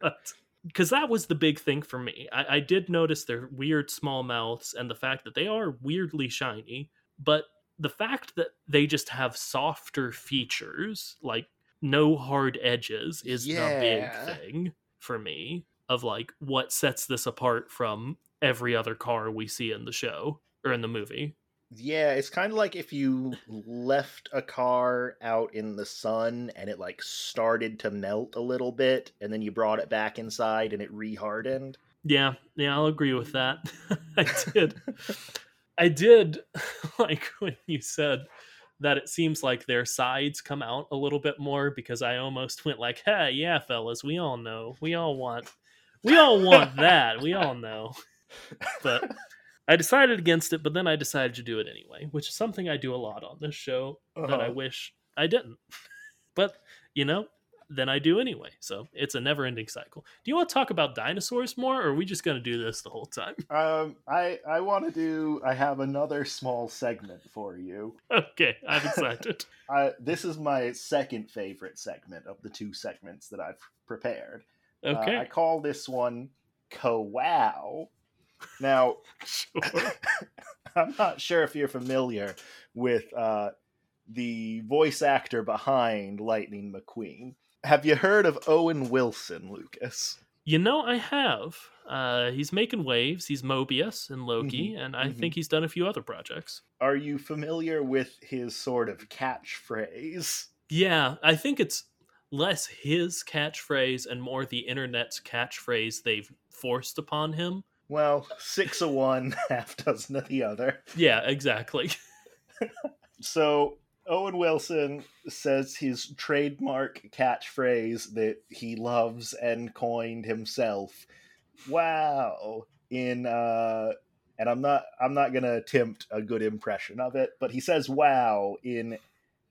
but because that was the big thing for me. I, I did notice their weird small mouths and the fact that they are weirdly shiny, but the fact that they just have softer features, like no hard edges, is the big thing for me of like what sets this apart from every other car we see in the show or in the movie. Yeah, it's kind of like if you left a car out in the sun and it like started to melt a little bit and then you brought it back inside and it rehardened. Yeah, yeah, I'll agree with that. I did. I did like when you said that it seems like their sides come out a little bit more because I almost went like, "Hey, yeah, fellas, we all know. We all want we all want that. We all know." But I decided against it, but then I decided to do it anyway, which is something I do a lot on this show that I Uh-huh. wish I didn't. But, you know, then I do anyway. So it's a never ending cycle. Do you want to talk about dinosaurs more, or are we just going to do this the whole time? Um, I I want to do. I have another small segment for you. Okay, I'm excited. I this is my second favorite segment of the two segments that I've prepared. Uh, Okay, I call this one "Kawow." Now, sure. I'm not sure if you're familiar with uh, the voice actor behind Lightning McQueen. Have you heard of Owen Wilson, Lucas? You know, I have. Uh, he's making waves. He's Mobius and Loki, and I mhm. think he's done a few other projects. Are you familiar with his sort of catchphrase? Yeah, I think it's less his catchphrase and more the internet's catchphrase they've forced upon him. Well, six of one, half dozen of the other. Yeah, exactly. So Owen Wilson says his trademark catchphrase that he loves and coined himself. Wow. In uh and I'm not I'm not going to attempt a good impression of it, but he says wow in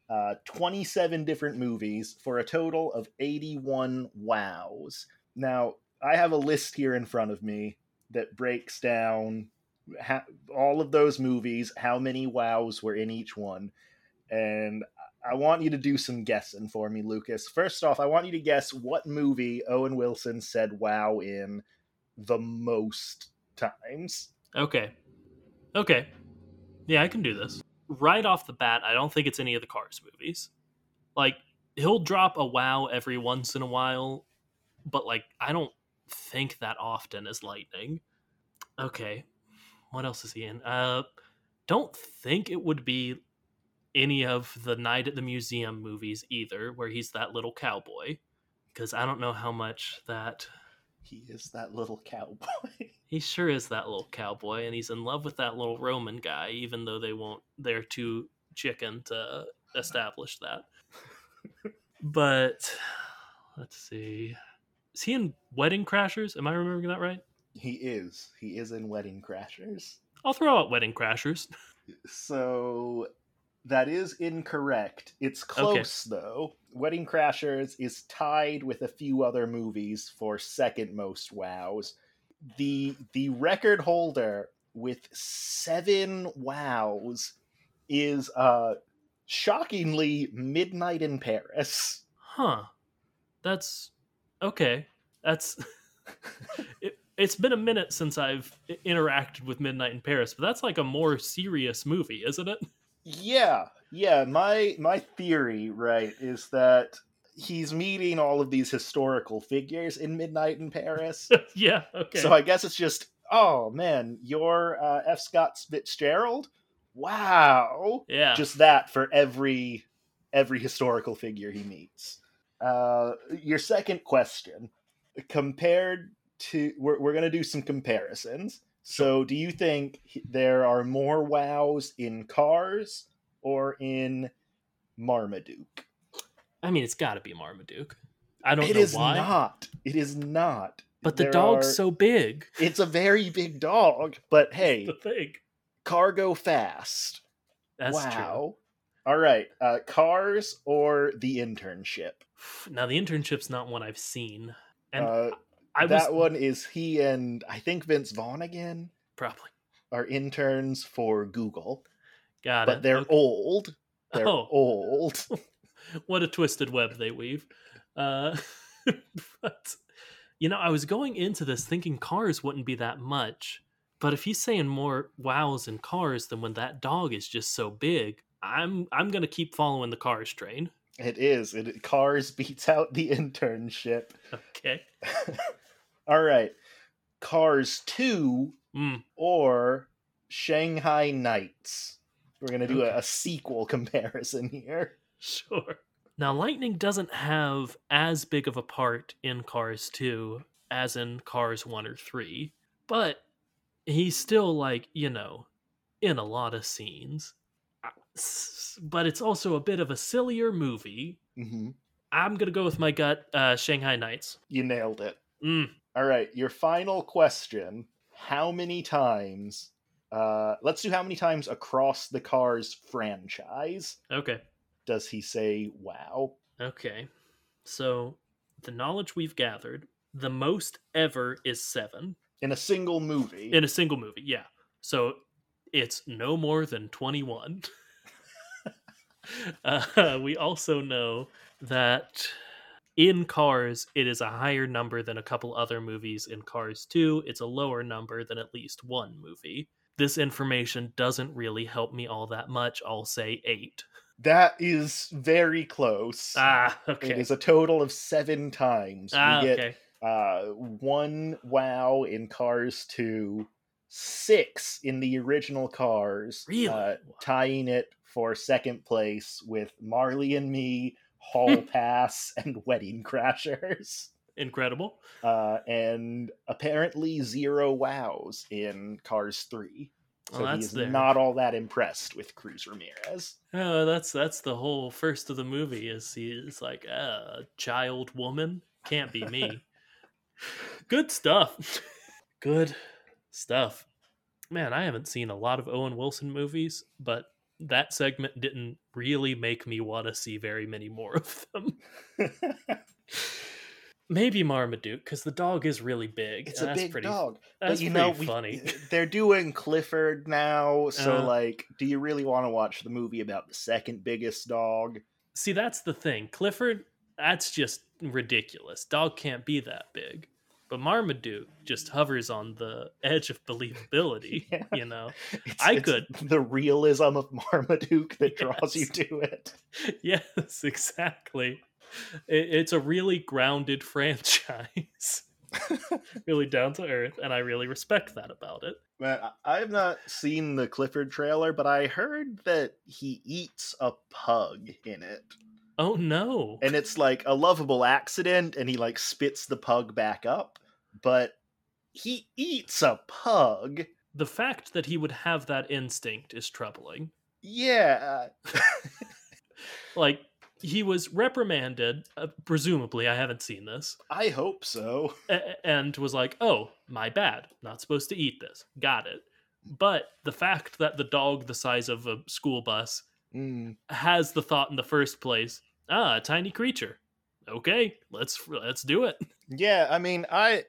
uh 27 different movies for a total of 81 wows. Now, I have a list here in front of me that breaks down ha- all of those movies, how many wows were in each one. And I want you to do some guessing for me, Lucas. First off, I want you to guess what movie Owen Wilson said wow in the most times. Okay. Okay. Yeah, I can do this. Right off the bat, I don't think it's any of the Cars movies. Like, he'll drop a wow every once in a while, but, like, I don't think that often as Lightning. Okay. What else is he in? Uh, don't think it would be any of the Night at the Museum movies either, where he's that little cowboy. Because I don't know how much that He is that little cowboy. he sure is that little cowboy, and he's in love with that little Roman guy, even though they won't. They're too chicken to establish that. but let's see. Is he in Wedding Crashers? Am I remembering that right? he is. He is in Wedding Crashers. I'll throw out Wedding Crashers. So that is incorrect. It's close though. Wedding Crashers is tied with a few other movies for second most wows. The the record holder with 7 wows is uh shockingly Midnight in Paris. Huh. That's okay. That's. it, it's been a minute since I've interacted with Midnight in Paris, but that's like a more serious movie, isn't it? Yeah, yeah. My my theory, right, is that he's meeting all of these historical figures in Midnight in Paris. yeah. Okay. So I guess it's just, oh man, you're uh, F. Scott Fitzgerald. Wow, yeah. just that for every every historical figure he meets. Uh, your second question, compared to, we're we're gonna do some comparisons. So, do you think there are more wows in Cars or in Marmaduke? I mean, it's got to be Marmaduke. I don't It know is why, not. It is not. but the There dog's are- so big. It's a very big dog, but hey, The thing. cargo fast. That's wow. All right. Uh, cars or the internship? Now the internship's not one I've seen, and uh, I was that one is he and I think Vince Vaughn again probably are interns for Google, got but it. But they're Okay. old. They're Oh. old. what a twisted web they weave. Uh, but you know, I was going into this thinking cars wouldn't be that much, but if he's saying more wows in cars than when that dog is just so big, I'm I'm gonna keep following the cars train. it is. It, cars beats out the internship. Okay. All right. Cars 2 Mm, or Shanghai Nights. We're going to do Okay. a, a sequel comparison here. sure. Now, Lightning doesn't have as big of a part in Cars 2 as in Cars 1 or 3, but he's still, like, you know, in a lot of scenes. But it's also a bit of a sillier movie. hmm I'm going to go with my gut uh, Shanghai Nights. You nailed it. Mm, All right, your final question. How many times? Uh, let's do how many times across the Cars franchise okay. does he say wow? Okay. So, the knowledge we've gathered, the most ever is seven. In a single movie. in a single movie yeah so it's no more than 21 uh, we also know that in cars it is a higher number than a couple other movies in cars 2 it's a lower number than at least one movie this information doesn't really help me all that much i'll say 8 That is very close. Ah, okay. is a total of seven times. Ah, we get okay. uh, one wow in Cars 2, six in the original Cars, Really? uh, tying it for second place with Marley and Me, Hall Pass, and Wedding Crashers. Incredible. Uh, and apparently zero wows in Cars 3. So Well, he is not all that impressed with Cruz Ramirez. Oh, that's that's the whole first of the movie. Is he is like a child woman? Can't be me. Good stuff. Good stuff. Man, I haven't seen a lot of Owen Wilson movies, but that segment didn't really make me want to see very many more of them. Maybe Marmaduke, because the dog is really big. it's a that's big pretty, dog. That's but you pretty know, we, funny. they're doing Clifford now, so Uh. like, do you really want to watch the movie about the second biggest dog? See, that's the thing. Clifford, that's just ridiculous. Dog can't be that big. But Marmaduke just hovers on the edge of believability, Yeah. you know? It's, I it's could. the realism of Marmaduke that draws you to it. yes, exactly. It, it's a really grounded franchise. really down to earth, and I really respect that about it. Man, I've not seen the Clifford trailer, but I heard that he eats a pug in it. Oh no. And it's like a lovable accident, and he like spits the pug back up, but he eats a pug. the fact that he would have that instinct is troubling. Yeah. Like, he was reprimanded, uh, presumably, I haven't seen this, I hope so. a- and was like, "Oh, my bad. Not supposed to eat this. Got it." But the fact that the dog the size of a school bus Mm. has the thought in the first place, ah, a tiny creature. Okay, let's let's do it. Yeah, I mean, I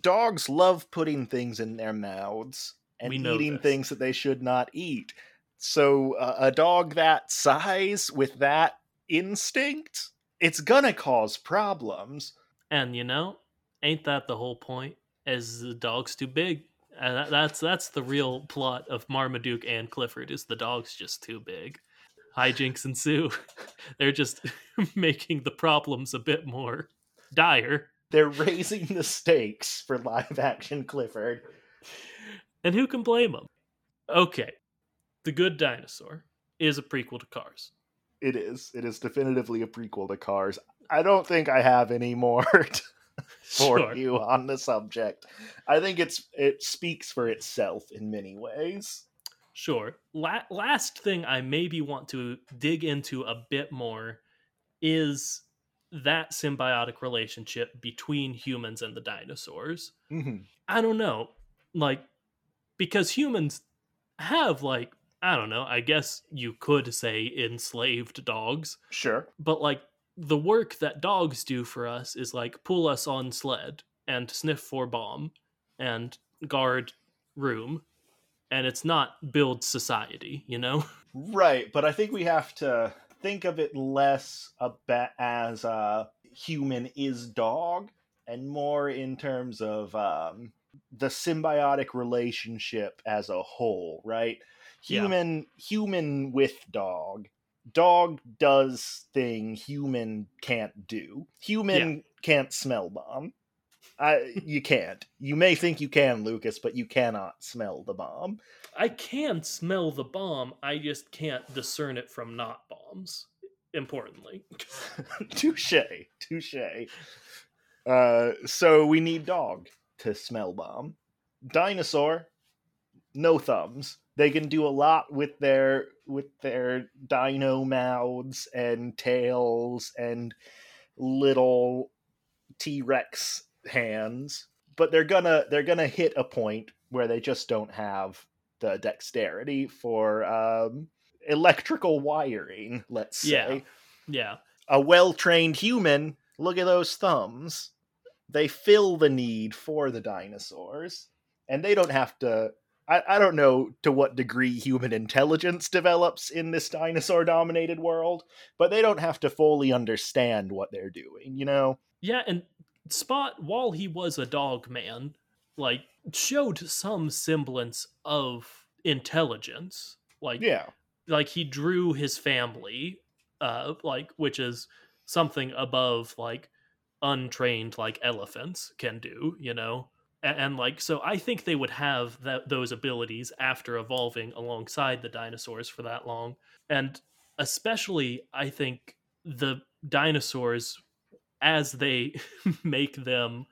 dogs love putting things in their mouths and eating this. things that they should not eat. So uh, a dog that size with that instinct, it's gonna cause problems. And you know, ain't that the whole point? Is the dog's too big? That, that's that's the real plot of Marmaduke and Clifford. Is the dog's just too big? Hijinks ensue. They're just making the problems a bit more dire. They're raising the stakes for live action Clifford. And who can blame them? Okay, The Good Dinosaur is a prequel to Cars. It is. It is definitively a prequel to Cars. I don't think I have any more for Sure. you on the subject. I think it's it speaks for itself in many ways. Sure. La- last thing I maybe want to dig into a bit more is that symbiotic relationship between humans and the dinosaurs. Mhm. I don't know. Like, because humans have, like, I don't know, I guess you could say enslaved dogs, Sure. but like the work that dogs do for us is like pull us on sled and sniff for bomb and guard room and it's not build society you know Right, but I think we have to think of it less as uh, human is dog, and more in terms of um, the symbiotic relationship as a whole. Right, Yeah. human human with dog. Dog does thing human can't do. Human can't smell bomb. I, you can't. You may think you can, Lucas, but you cannot smell the bomb. i can smell the bomb i just can't discern it from not bombs importantly touche, touche. Uh, so we need dog to smell bomb. Dinosaur, no thumbs. They can do a lot with their with their dino mouths and tails and little T Rex hands, but they're gonna they're gonna hit a point where they just don't have the dexterity for um, electrical wiring. Let's say Yeah. yeah a well trained human, look at those thumbs. They fill the need for the dinosaurs. And they don't have to. I, I don't know to what degree human intelligence develops in this dinosaur dominated world, but they don't have to fully understand what they're doing, you know? yeah and spot while he was a dog man like showed some semblance of intelligence. Like Yeah. like he drew his family uh like which is something above like untrained like elephants can do you know? And, and like so i think they would have that those abilities after evolving alongside the dinosaurs for that long. And especially i think the dinosaurs as they make them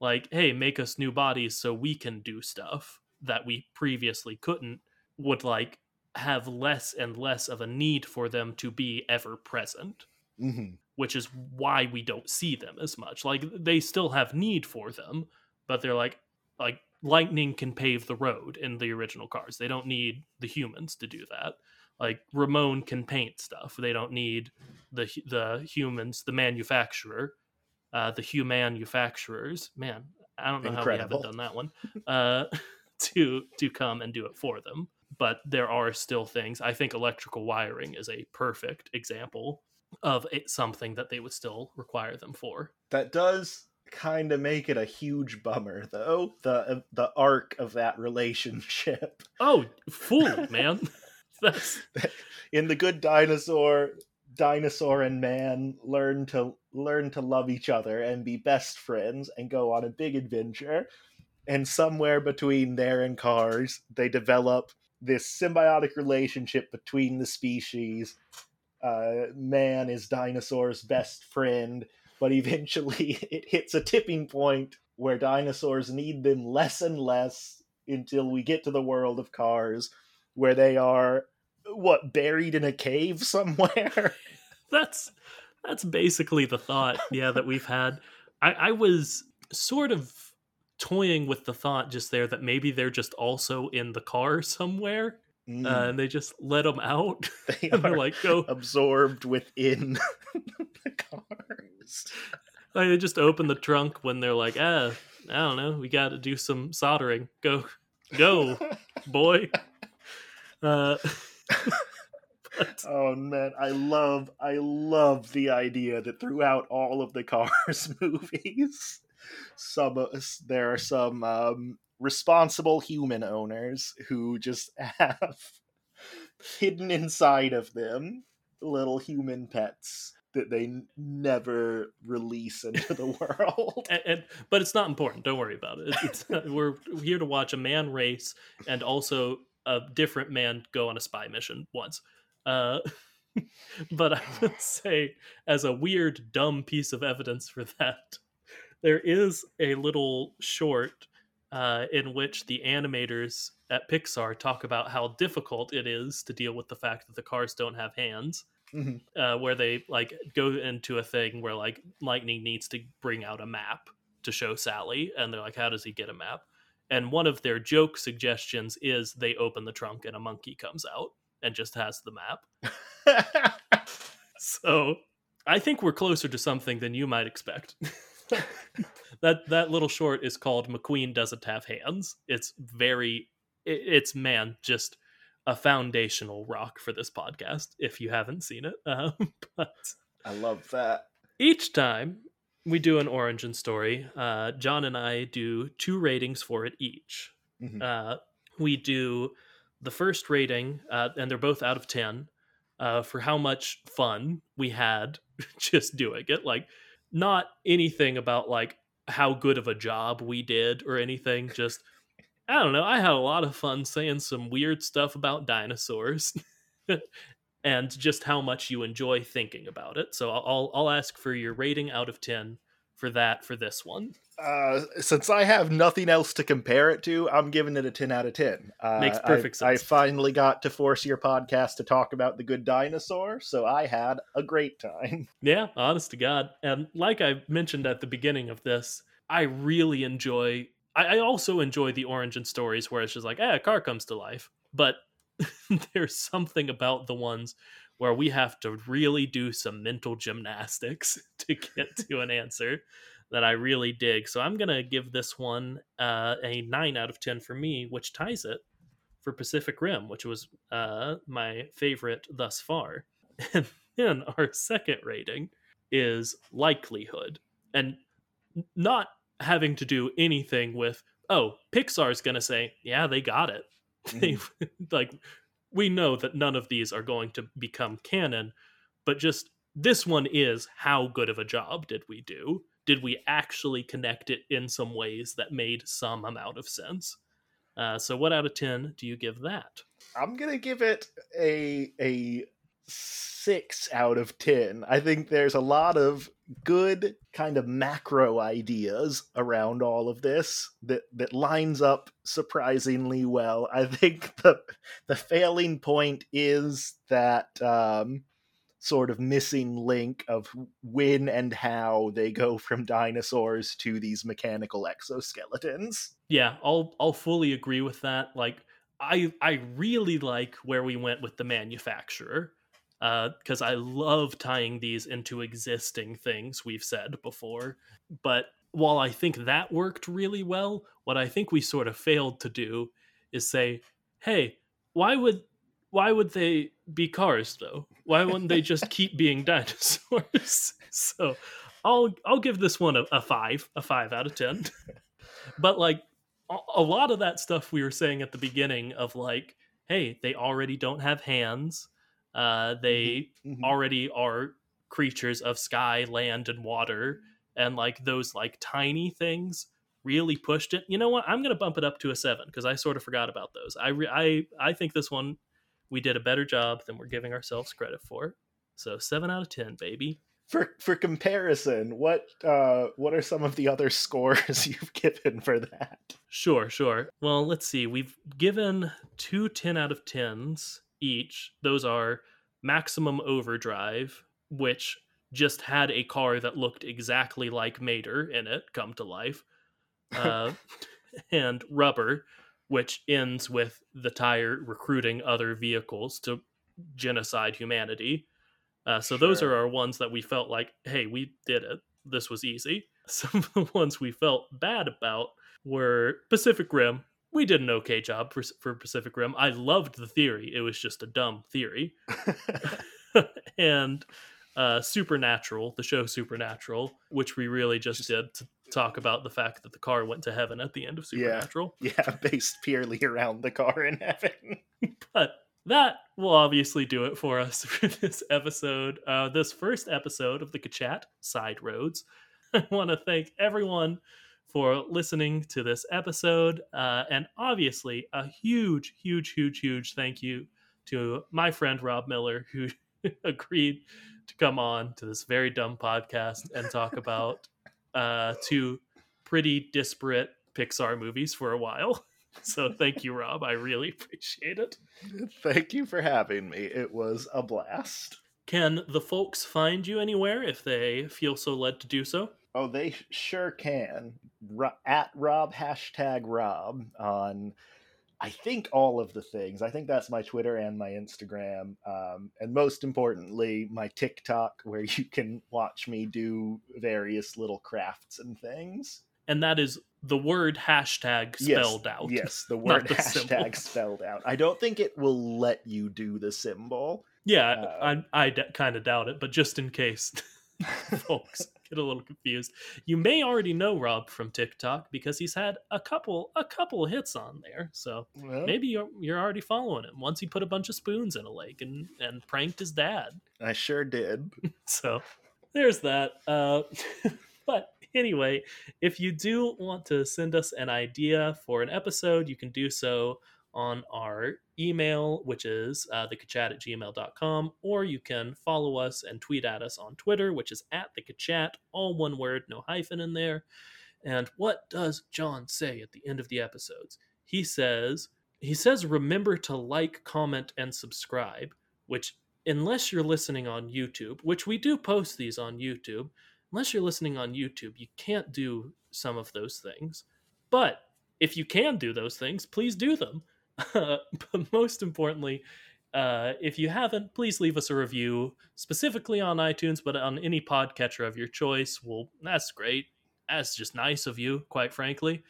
like hey make us new bodies so we can do stuff that we previously couldn't would like have less and less of a need for them to be ever present. Hmm which is why we don't see them as much. Like they still have need for them but they're like like lightning can pave the road in the original cars. They don't need the humans to do that like ramon can paint stuff. They don't need the the humans the manufacturer uh the manufacturers. man i don't know how we haven't done that one uh to to come and do it for them. But there are still things. I think electrical wiring is a perfect example of it, something that they would still require them for. That does kind of make it a huge bummer, though. The the arc of that relationship. Oh fully man in the Good Dinosaur, dinosaur and man learn to learn to love each other and be best friends and go on a big adventure. And somewhere between there and Cars, they develop this symbiotic relationship between the species. Uh, man is dinosaur's best friend, but eventually it hits a tipping point where dinosaurs need them less and less until we get to the world of Cars, where they are what buried in a cave somewhere. that's that's basically the thought yeah that we've had. I i was sort of toying with the thought just there that maybe they're just also in the car somewhere Mm, uh, and they just let them out. They and they're are like go. absorbed within the cars. like, they just open the trunk when they're like ah i don't know we got to do some soldering. Go go boy uh but- Oh man, I love I love the idea that throughout all of the Cars movies, some of us- there are some um, responsible human owners who just have hidden inside of them little human pets that they n- never release into the world. and, and but it's not important. Don't worry about it. It's, it's we're here to watch a man race and also a different man go on a spy mission once. Uh, but I would say, as a weird, dumb piece of evidence for that, there is a little short uh, in which the animators at Pixar talk about how difficult it is to deal with the fact that the cars don't have hands Mhm. uh, where they like go into a thing where like lightning needs to bring out a map to show sally and they're like how does he get a map and one of their joke suggestions is they open the trunk and a monkey comes out and just has the map. So i think we're closer to something than you might expect. That that little short is called mcqueen doesn't have hands. It's very it, it's man just a foundational rock for this podcast if you haven't seen it. Um, but I love that. each time we do an origin story. Uh, john and i do two ratings for it each. Mhm. uh, we do the first rating uh, and they're both out of 10 uh, for how much fun we had just doing it. Like not anything about like how good of a job we did or anything just i don't know i had a lot of fun saying some weird stuff about dinosaurs and just how much you enjoy thinking about it so i'll i'll ask for your rating out of 10 for that for this one Uh, since I have nothing else to compare it to, I'm giving it a 10 out of 10. Uh, Makes I- perfect I, sense. finally got to force your podcast to talk about the good dinosaur, so I had a great time. Yeah, honest to God. And like I mentioned at the beginning of this, I really enjoy. I, I also enjoy the origin stories where it's just like, eh, a car comes to life. But there's something about the ones where we have to really do some mental gymnastics to get to an answer that I really dig. So I'm gonna give this one uh, a nine out of ten for me, which ties it for Pacific Rim, which was uh, my favorite thus far. And then our second rating is likelihood, and not having to do anything with oh Pixar's gonna say yeah they got it. They like we know that none of these are going to become canon, but just this one is how good of a job did we do? Did we actually connect it in some ways that made some amount of sense? Uh, so, what out of ten do you give that? I'm gonna give it a a six out of ten. I think there's a lot of good kind of macro ideas around all of this that that lines up surprisingly well. I think the the failing point is that um, sort of missing link of when and how they go from dinosaurs to these mechanical exoskeletons. Yeah, I'll I'll fully agree with that. Like I I really like where we went with the manufacturer because uh, I love tying these into existing things we've said before. But while I think that worked really well, what I think we sort of failed to do is say, "Hey, why would why would they be cars though? Why wouldn't they just keep being dinosaurs? so I'll I'll give this one a, a five, a five out of ten. but like a, a lot of that stuff we were saying at the beginning of like, hey, they already don't have hands. Uh, they mm-hmm. mm-hmm. already are creatures of sky, land, and water, and like those like tiny things really pushed it. You know what? I'm gonna bump it up to a seven because I sort of forgot about those. I re- I I think this one we did a better job than we're giving ourselves credit for. So seven out of ten, baby. For for comparison, what uh what are some of the other scores you've given for that? Sure, sure. Well, let's see. We've given two 10 out of 10s each. Those are Maximum Overdrive, which just had a car that looked exactly like Mater in it come to life. Uh, and Rubber, which ends with the tire recruiting other vehicles to genocide humanity. Uh, so sure. those are our ones that we felt like, hey, we did it. This was easy. Some of the ones we felt bad about were Pacific Rim. We did an okay job for, for Pacific Rim. I loved the theory. It was just a dumb theory. and uh, Supernatural, the show Supernatural, which we really just, just did to talk about the fact that the car went to heaven at the end of Supernatural. Yeah, yeah based purely around the car in heaven. but that will obviously do it for us for this episode. Uh, this first episode of the Kachat Side Roads. I want to thank everyone for listening to this episode. Uh, and obviously, a huge, huge, huge, huge thank you to my friend Rob Miller, who agreed to come on to this very dumb podcast and talk about uh, two pretty disparate Pixar movies for a while. So thank you, Rob. I really appreciate it. Thank you for having me. It was a blast. Can the folks find you anywhere if they feel so led to do so? Oh, they sure can. at Rob hashtag Rob on I think all of the things. I think that's my Twitter and my Instagram, um, and most importantly, my TikTok, where you can watch me do various little crafts and things. And that is the word hashtag spelled yes, out. Yes, the word the hashtag symbol. spelled out. I don't think it will let you do the symbol. Yeah, uh, I I d- kind of doubt it, but just in case, folks get a little confused. You may already know Rob from TikTok because he's had a couple a couple hits on there. So well, maybe you're you're already following him. Once he put a bunch of spoons in a lake and and pranked his dad. I sure did. so there's that. Uh, but anyway, if you do want to send us an idea for an episode, you can do so on our email, which is uh, thekachat at gmail.com, or you can follow us and tweet at us on Twitter, which is at thekachat, all one word, no hyphen in there. And what does John say at the end of the episodes? He says, he says, remember to like, comment, and subscribe, which, unless you're listening on YouTube, which we do post these on YouTube, unless you're listening on YouTube, you can't do some of those things. But if you can do those things, please do them but most importantly, uh, if you haven't, please leave us a review, specifically on iTunes, but on any podcatcher of your choice. Well, that's great. That's just nice of you, quite frankly.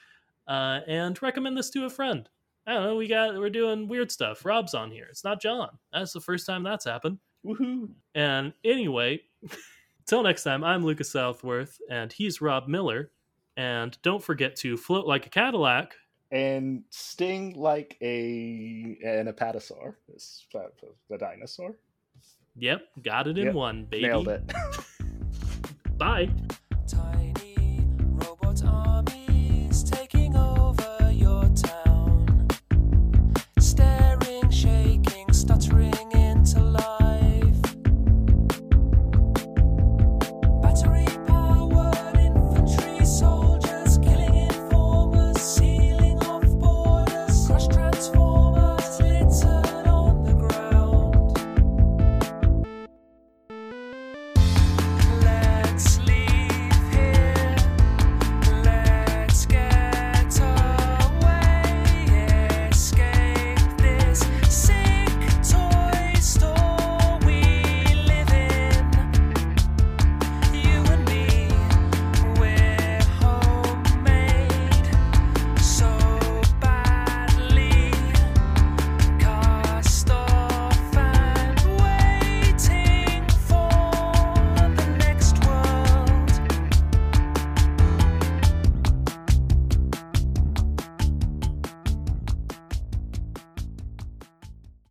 Uh, and recommend this to a friend. I don't know. We got we're doing weird stuff. Rob's on here. It's not John. That's the first time that's happened. Woohoo! And anyway, till next time, I'm Lucas Southworth, and he's Rob Miller. And don't forget to float like a Cadillac and sting like a an apatosaur, the dinosaur. Yep, got it in Yep, one, baby. Nailed it. Bye. Tiny robot army